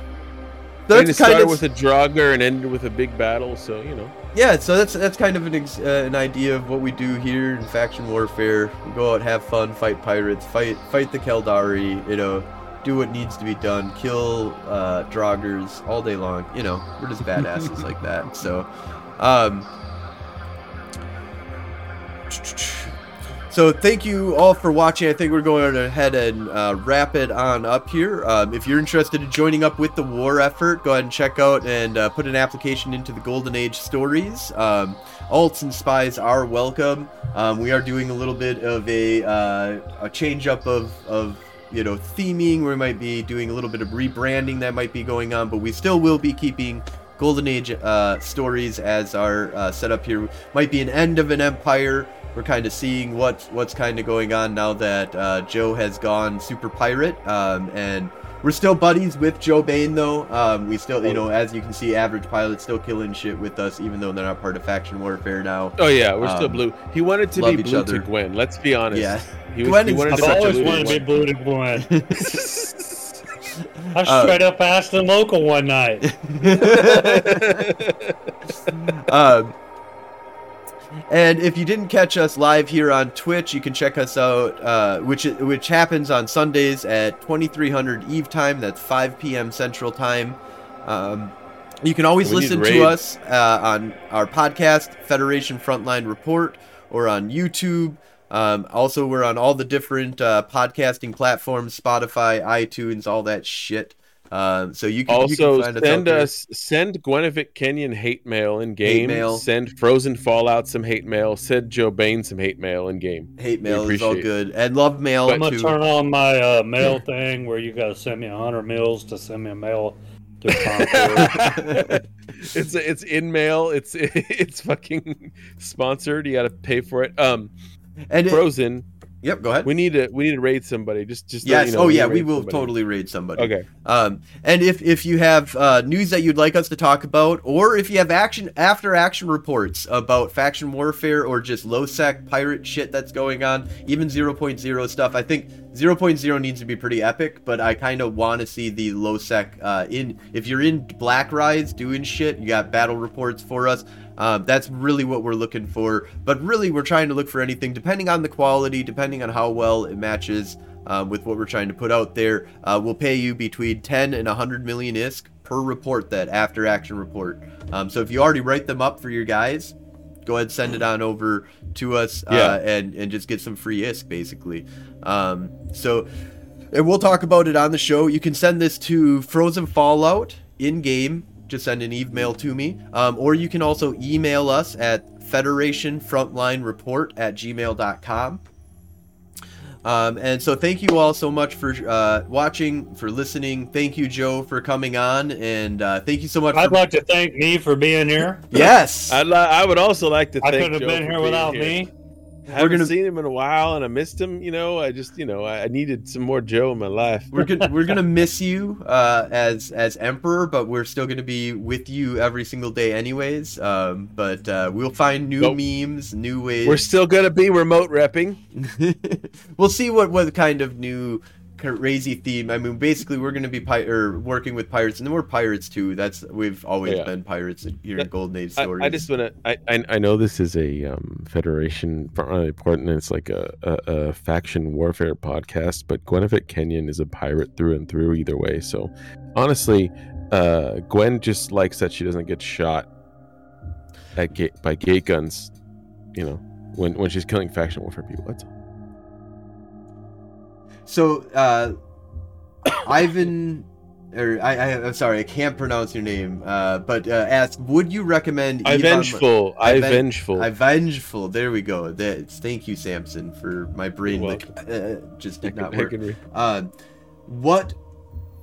S2: So
S3: it
S2: that's kind
S3: started
S2: of
S3: with a Draugr and ended with a big battle, so you know.
S2: yeah. So that's that's kind of an ex- uh, an idea of what we do here in faction warfare. We go out, have fun, fight pirates, fight fight the Keldari. You know, do what needs to be done, kill uh, Draugurs all day long. You know, we're just badasses like that. <laughs> So, um, so thank you all for watching. I think we're going ahead and uh, wrap it on up here. Um, if you're interested in joining up with the war effort, go ahead and check out and uh, put an application into the Golden Age stories. Um, alts and spies are welcome. Um, we are doing a little bit of a uh, a change up of of you know theming. We might be doing a little bit of rebranding that might be going on, but we still will be keeping Golden Age uh, stories as our uh, setup here. Might be an end of an empire. We're kind of seeing what what's kind of going on now that uh, Joe has gone super pirate, um, and we're still buddies with Joe Bain though. Um, we still, you know, as you can see, average pilot still killing shit with us, even though they're not part of faction warfare now.
S3: Oh yeah, we're still
S2: Um,
S3: blue. He wanted to be blue
S2: other.
S3: to Gwen. Let's be honest.
S2: Yeah.
S3: He, was,
S2: Gwen
S3: he
S2: is
S3: wanted
S1: I've
S3: to
S2: such a
S1: always wanted to be blue to Gwen. <laughs> I
S2: Uh,
S1: straight up asked the local one night. <laughs>
S2: um, and if you didn't catch us live here on Twitch, you can check us out, uh, which which happens on Sundays at 2300 Eve time. That's 5 p.m. Central Time. Um, you can always
S3: We
S2: listen to us uh, on our podcast, Federation Frontline Report, or on YouTube. Um, also, we're on all the different uh, podcasting platforms, Spotify, iTunes, all that shit. Um, so you can you can
S3: Also,
S2: find us out
S3: send
S2: there.
S3: us send Gwenevit Kenyon hate mail in game.
S2: mail.
S3: Send Frozen Fallout some hate mail. Send Joe Bain some hate mail in game.
S2: hate mail is all
S3: appreciate
S2: good, and love mail
S1: I'm gonna
S2: too.
S1: turn on my uh, mail <laughs> thing where you gotta send me hundred meals to send me a mail <laughs>
S3: it's it's in mail. It's <laughs> it's fucking sponsored. You got to pay for it. Um,
S2: And it-
S3: Frozen.
S2: Yep, go ahead.
S3: We need to we need to raid somebody. Just just
S2: yes.
S3: you know
S2: oh yeah, we will
S3: somebody.
S2: totally raid somebody.
S3: Okay.
S2: Um, and if if you have uh, news that you'd like us to talk about, or if you have action after action reports about faction warfare or just low sec pirate shit that's going on, even 0.0 stuff, I think 0.0 needs to be pretty epic. But I kind of want to see the low sec uh, in. If you're in Black Rise doing shit, you got battle reports for us. Um, that's really what we're looking for. But really, we're trying to look for anything depending on the quality, depending on how well it matches um, with what we're trying to put out there. Uh, we'll pay you between 10 and 100 million ISK per report, that after action report. Um, so if you already write them up for your guys, go ahead and send it on over to us uh,
S3: Yeah.
S2: and, and just get some free ISK, basically. Um, so. And we'll talk about it on the show. You can send this to Frozen Fallout in game. Just send an email to me. Um, or you can also email us at Federation Frontline Report at gmail.com. Um, and so thank you all so much for uh, watching, for listening. Thank you, Joe, for coming on. And uh, thank you so much
S1: I'd
S2: for.
S1: like to thank me for being here.
S2: yes!
S3: I'd li- I would also like to
S1: I
S3: thank
S1: couldn't have
S3: Joe
S1: been here without
S3: here.
S1: me.
S3: I haven't
S2: gonna-
S3: seen him in a while, and I missed him. You know, I just you know I I needed some more Joe in my life.
S2: we're gonna we're gonna <laughs> miss you uh, as as emperor, but we're still gonna be with you every single day, anyways. Um, but uh, we'll find new
S3: Nope.
S2: memes, new ways.
S3: We're still gonna be remote repping. <laughs>
S2: we'll see what what kind of new crazy theme. I mean, basically, we're gonna be pi- or working with pirates, and then we're pirates too. That's we've always
S3: Yeah.
S2: been pirates here in Golden Age
S3: I,
S2: stories.
S3: I just want to. I, I I know this is a um, Federation frontline report, and it's like a, a, a faction warfare podcast. But Gwenevit Kenyon is a pirate through and through, either way. So, honestly, uh, Gwen just likes that she doesn't get shot at gate by gate guns. You know, when when she's killing faction warfare people. That's all.
S2: So, uh, <coughs> Ivan, or I, I, I'm sorry, I can't pronounce your name. Uh, but uh, asked, would you recommend
S3: I vengeful. I vengeful.
S2: I vengeful. There we go. That's, thank you, Samson, for my brain. Like, uh, just did <laughs> not work. Uh, what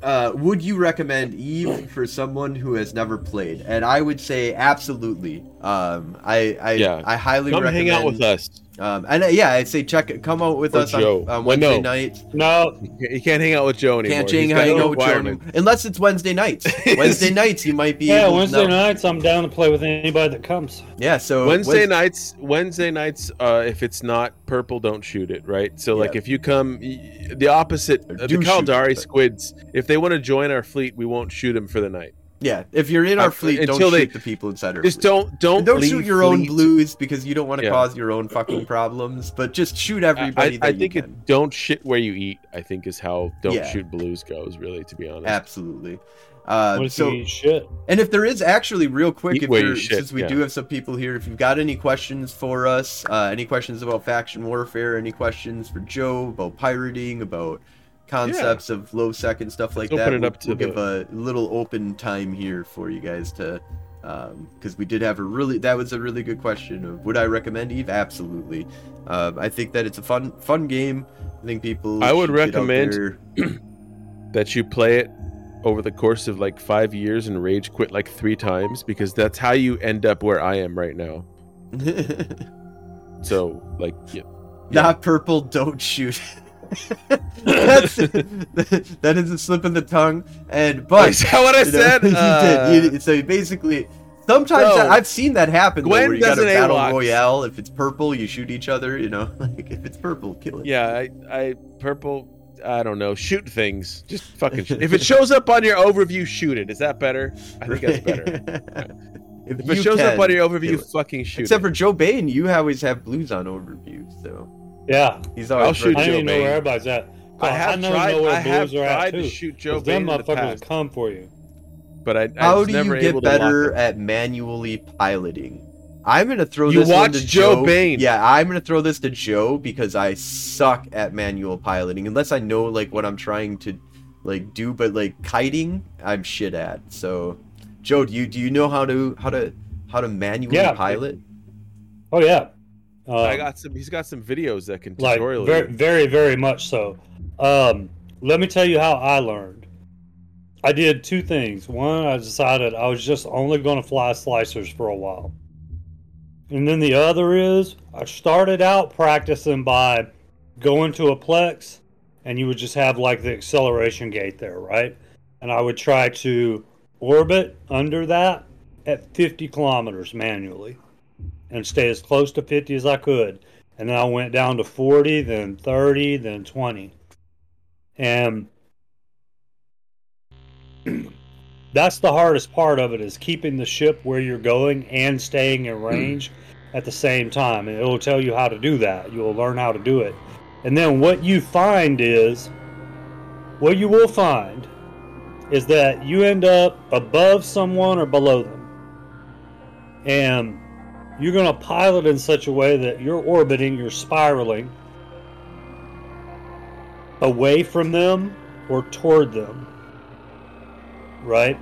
S2: uh, would you recommend Eve for someone who has never played? And I would say absolutely. Um, I I,
S3: Yeah.
S2: I highly
S3: Come
S2: recommend.
S3: hang out with us.
S2: Um, and uh, yeah, I'd say check. Come out with
S3: Or
S2: us
S3: Joe.
S2: on, on
S3: Well,
S2: Wednesday
S3: no.
S2: nights.
S1: No,
S3: You can't hang out with Joe anymore.
S2: Can't hang, hang out with Joe anymore. unless it's Wednesday nights. <laughs> Wednesday nights, you might be.
S1: yeah,
S2: able
S1: Wednesday
S2: no.
S1: nights I'm down to play with anybody that comes.
S2: Yeah, so
S3: Wednesday
S2: Wed-
S3: nights, Wednesday nights. Uh, if it's not purple, don't shoot it. Right. So like, if you come, the opposite, uh,
S2: do
S3: the Caldari squids. If they want to join our fleet, we won't shoot them for the night.
S2: Yeah, if you're in our
S3: Uh,
S2: fleet, don't
S3: they-
S2: shoot the people inside our
S3: Just
S2: fleet.
S3: don't, don't,
S2: And don't shoot your own blues because you don't want to
S3: Yeah.
S2: cause your own fucking problems. But just shoot
S3: I,
S2: everybody.
S3: I
S2: that
S3: think
S2: you
S3: it don't shit where you eat. I think is how don't
S2: Yeah.
S3: shoot blues goes. Really, to be honest.
S2: absolutely. Uh, so
S1: shit?
S2: And if there is actually real quick, if
S3: you
S2: you're,
S3: shit,
S2: since we
S3: yeah.
S2: do have some people here, if you've got any questions for us, uh, any questions about faction warfare, any questions for Joe about pirating, about concepts of low sec and stuff like
S3: Let's
S2: that,
S3: it
S2: we'll,
S3: up to
S2: we'll give a little open time here for you guys to, because we did have a really that was a really good question of would I recommend Eve? Absolutely. Um, I think that it's a fun fun game. I think people.
S3: I would
S2: should get out
S3: recommend-
S2: there. <clears throat>
S3: that you play it over the course of like five years and rage quit like three times because that's how you end up where I am right now. <laughs> So like, yeah, Yeah.
S2: Not purple, don't shoot. That's <laughs> <laughs> that is a slip in the tongue. And but
S3: is that what I
S2: you know,
S3: said?
S2: you
S3: Uh,
S2: did. You, so basically, sometimes
S3: No.
S2: I've seen that happen. though, where you got a battle royale. If it's purple, you shoot each other. You know, like if it's purple, kill it.
S3: yeah, I, I purple. I don't know. Shoot things. Just fucking. Shoot. If it shows up on your overview, shoot it. Is that better? I think that's better.
S2: if <laughs>
S3: If it
S2: you
S3: shows up on your overview, fucking shoot
S2: Except
S3: it.
S2: for Joe Bain, you always have blues on overview, so
S1: Yeah,
S2: he's always.
S3: I'll shoot
S1: I
S3: Joe
S1: don't even know
S3: Bain.
S1: where everybody's at.
S3: I have
S1: know,
S3: tried.
S1: know where
S3: I have
S1: are at
S3: tried
S1: too.
S3: to shoot Joe
S1: 'Cause them
S3: Bain in the
S1: motherfuckers
S3: past,
S1: come for you.
S3: but I, I
S2: How
S3: was
S2: do
S3: never
S2: you get
S3: able to
S2: better at manually piloting? I'm gonna throw
S3: You
S2: this one
S3: watch
S2: to
S3: Joe
S2: Joe.
S3: Bain.
S2: Yeah, I'm gonna throw this to Joe because I suck at manual piloting. Unless I know like what I'm trying to like do, but like kiting, I'm shit at. So, Joe, do you do you know how to how to how to manually
S1: Yeah.
S2: pilot?
S1: Oh yeah. Uh,
S3: I got some. He's got some videos that can
S1: like
S3: tutorial
S1: very, very, very much so. Um, let me tell you how I learned. I did two things. One, I decided I was just only going to fly slicers for a while, and then the other is I started out practicing by going to a plex, and you would just have like the acceleration gate there, right? And I would try to orbit under that at 50 kilometers manually, and stay as close to 50 as I could and then I went down to 40, then 30, then 20. And <clears throat> that's the hardest part of it is keeping the ship where you're going and staying in hmm. range at the same time. And it'll tell you how to do that. You'll learn how to do it. And then what you find is what you will find is that you end up above someone or below them. And you're going to pilot in such a way that you're orbiting, you're spiraling away from them or toward them. Right?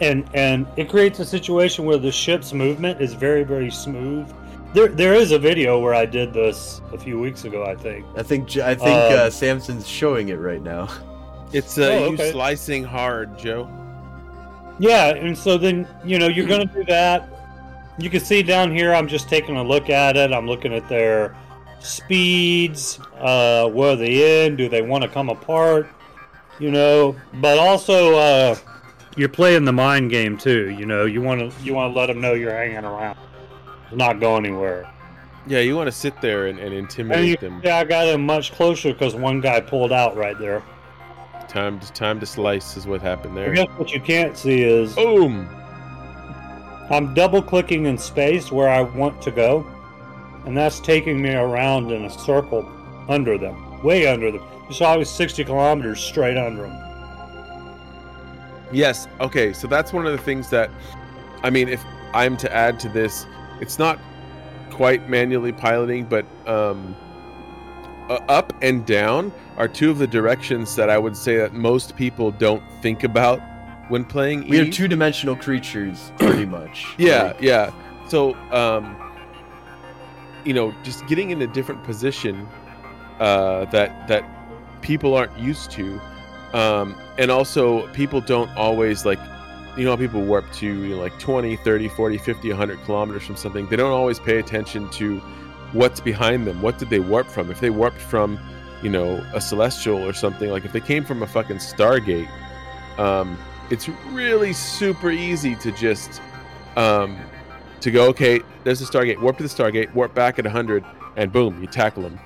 S1: And and it creates a situation where the ship's movement is very very smooth. There there is a video where I did this a few weeks ago, I think.
S2: I think J- I think
S1: Um,
S2: uh, Samson's showing it right now. <laughs>
S3: It's uh,
S1: Oh,
S3: you slicing hard, Joe.
S1: Yeah, and so then you know you're going to do that. You can see down here. I'm just taking a look at it. I'm looking at their speeds. Uh, where are they in? Do they want to come apart? You know, but also uh, you're playing the mind game too. You know, you want to you want to let them know you're hanging around, not go anywhere.
S3: Yeah, you want to sit there and, and
S1: And
S3: intimidate
S1: you,
S3: them.
S1: yeah, I got him much closer because one guy pulled out right there.
S3: Time to time to slice is what happened there.
S1: I guess what you can't see is
S3: Boom.
S1: I'm double clicking in space where I want to go, and that's taking me around in a circle under them, way under them. You saw I was 60 kilometers straight under them.
S3: Yes. Okay. So that's one of the things that, I mean, if I'm to add to this, it's not quite manually piloting, but um, uh, up and down are two of the directions that I would say that most people don't think about when playing.
S2: We are two dimensional creatures, <clears throat> pretty much.
S3: Yeah,
S2: Like,
S3: yeah. So, um, you know, just getting in a different position uh, that that people aren't used to Um, and also, people don't always like, you know, people warp to you know, like 20, 30, 40, 50, 100 kilometers from something. They don't always pay attention to what's behind them. What did they warp from? If they warped from, you know, a celestial or something, like if they came from a fucking Stargate, um, it's really super easy to just um, to go, okay, there's a Stargate, warp to the Stargate, warp back at 100, and boom, you tackle them.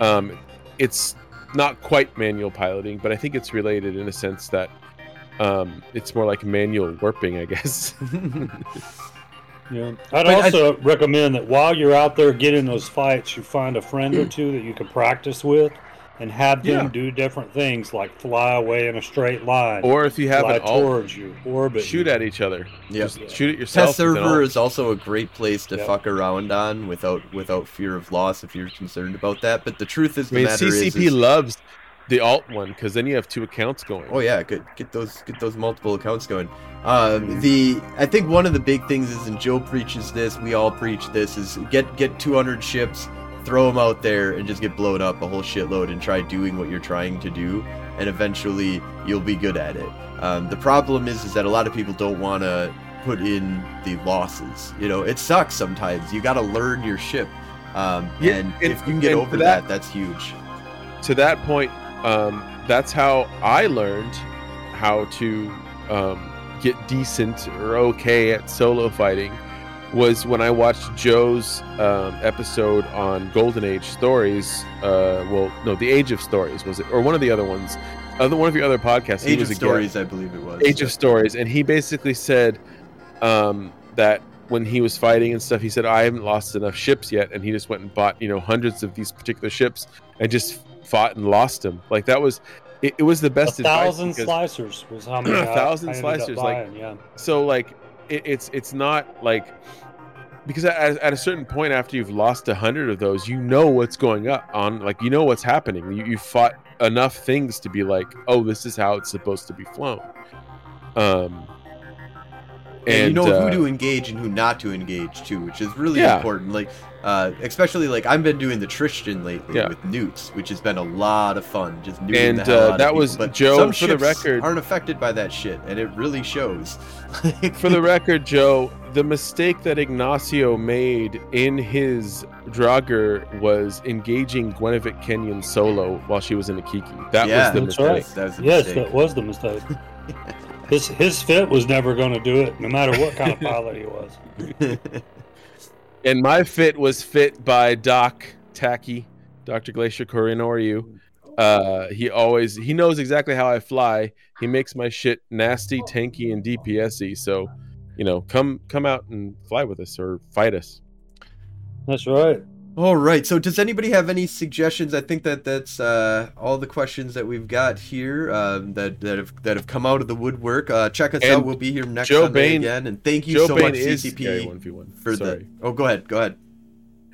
S3: Um, it's not quite manual piloting, but I think it's related in a sense that um, it's more like manual warping, I guess. <laughs> <laughs>
S1: yeah. I'd but also I... recommend that while you're out there getting those fights, you find a friend or <clears throat> two that you can practice with and have them yeah. do different things like fly away in a straight line,
S3: or if you have
S1: fly
S3: it all,
S1: towards you, orbit,
S3: shoot
S1: you.
S3: at each other.
S2: Yeah,
S3: shoot at yourself.
S2: Test server is also a great place to yep. fuck around on without without fear of loss if you're concerned about that. But the truth is, the I mean, matter
S3: CCP
S2: is, is,
S3: loves the alt one because then you have two accounts going.
S2: Oh yeah, get get those get those multiple accounts going. Um, the I think one of the big things is, and Joe preaches this, we all preach this, is get get 200 ships throw them out there and just get blown up a whole shitload and try doing what you're trying to do and eventually you'll be good at it. Um, the problem is is that a lot of people don't want to put in the losses. You know it sucks sometimes. You got to learn your ship. Um, yeah, and, and, if you can get over that, that, that's huge.
S3: To that point um, that's how i learned how to um, get decent or okay at solo fighting was when I watched Joe's um, episode on Golden Age stories. Uh, well, no, the Age of Stories was it, or one of the other ones, other one of your other podcasts.
S2: Age of Stories, I believe it was.
S3: Age yeah. of Stories, and he basically said um, that when he was fighting and stuff, he said, "I haven't lost enough ships yet," and he just went and bought you know hundreds of these particular ships and just fought and lost them. Like that was. It, it was the best.
S1: A thousand slicers was how many. <clears throat> a
S3: thousand slicers, like yeah. So like it, it's it's not like because at, at, a certain point after you've lost a hundred of those, you know what's going up on, like you know what's happening. You you fought enough things to be like, oh, this is how it's supposed to be flown. Um,
S2: and, and you know uh, who to engage and who not to engage too, which is really yeah. important. Like uh, especially like I've been doing the Tristan lately yeah. with newts, which has been a lot of fun. Just newting
S3: and
S2: the hell
S3: uh, that was
S2: but
S3: Joe. for the record,
S2: aren't affected by that shit, and it really shows. <laughs>
S3: for the record, Joe, the mistake that Ignacio made in his Draugur was engaging Gwenevette Kenyon solo while she was in a Kiki. That
S1: yeah,
S3: was the
S1: mistake. Right. That was yes, mistake. that was the mistake. <laughs> his his fit was never going to do it, no matter what kind of pilot he was. <laughs>
S3: And my fit was fit by Doc Tacky, Dr. Glacier Korinoriu. Uh, he always he knows exactly how I fly. He makes my shit nasty, tanky, and DPSy. So, you know, come come out and fly with us or fight us.
S1: That's right.
S2: All right. So, does anybody have any suggestions? I think that that's uh, all the questions that we've got here um, that that have that have come out of the woodwork. Uh, check us and out. We'll be here next Joe Sunday Bain, again. And thank you
S3: Joe
S2: so
S3: Bain
S2: much, CCP, for
S3: Sorry.
S2: the. Oh, go ahead. Go ahead.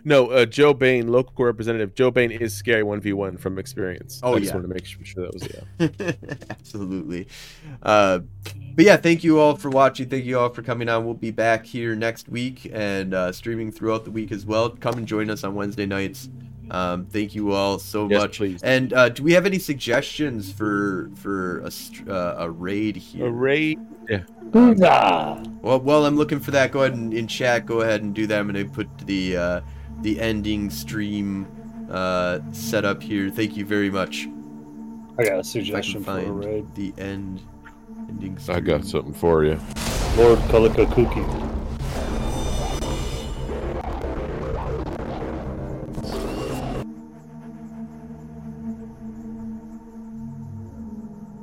S3: No, uh, Joe Bain, local representative. Joe Bain is scary one v one from experience.
S2: Oh
S3: I
S2: yeah.
S3: just wanted to make sure that was yeah. <laughs>
S2: Absolutely. Uh, but yeah, thank you all for watching. Thank you all for coming on. We'll be back here next week and uh, streaming throughout the week as well. Come and join us on Wednesday nights. Um, thank you all so
S3: yes,
S2: much.
S3: Please.
S2: And uh, do we have any suggestions for for a, uh, a raid here?
S3: A raid. Yeah.
S1: Um,
S2: well, while I'm looking for that, go ahead and in chat. Go ahead and do that. I'm gonna put the uh, the ending stream uh, setup here. Thank you very much.
S1: I got a suggestion for a raid.
S2: The end ending.
S3: Stream. I got something for you.
S1: Lord Kalikakuki.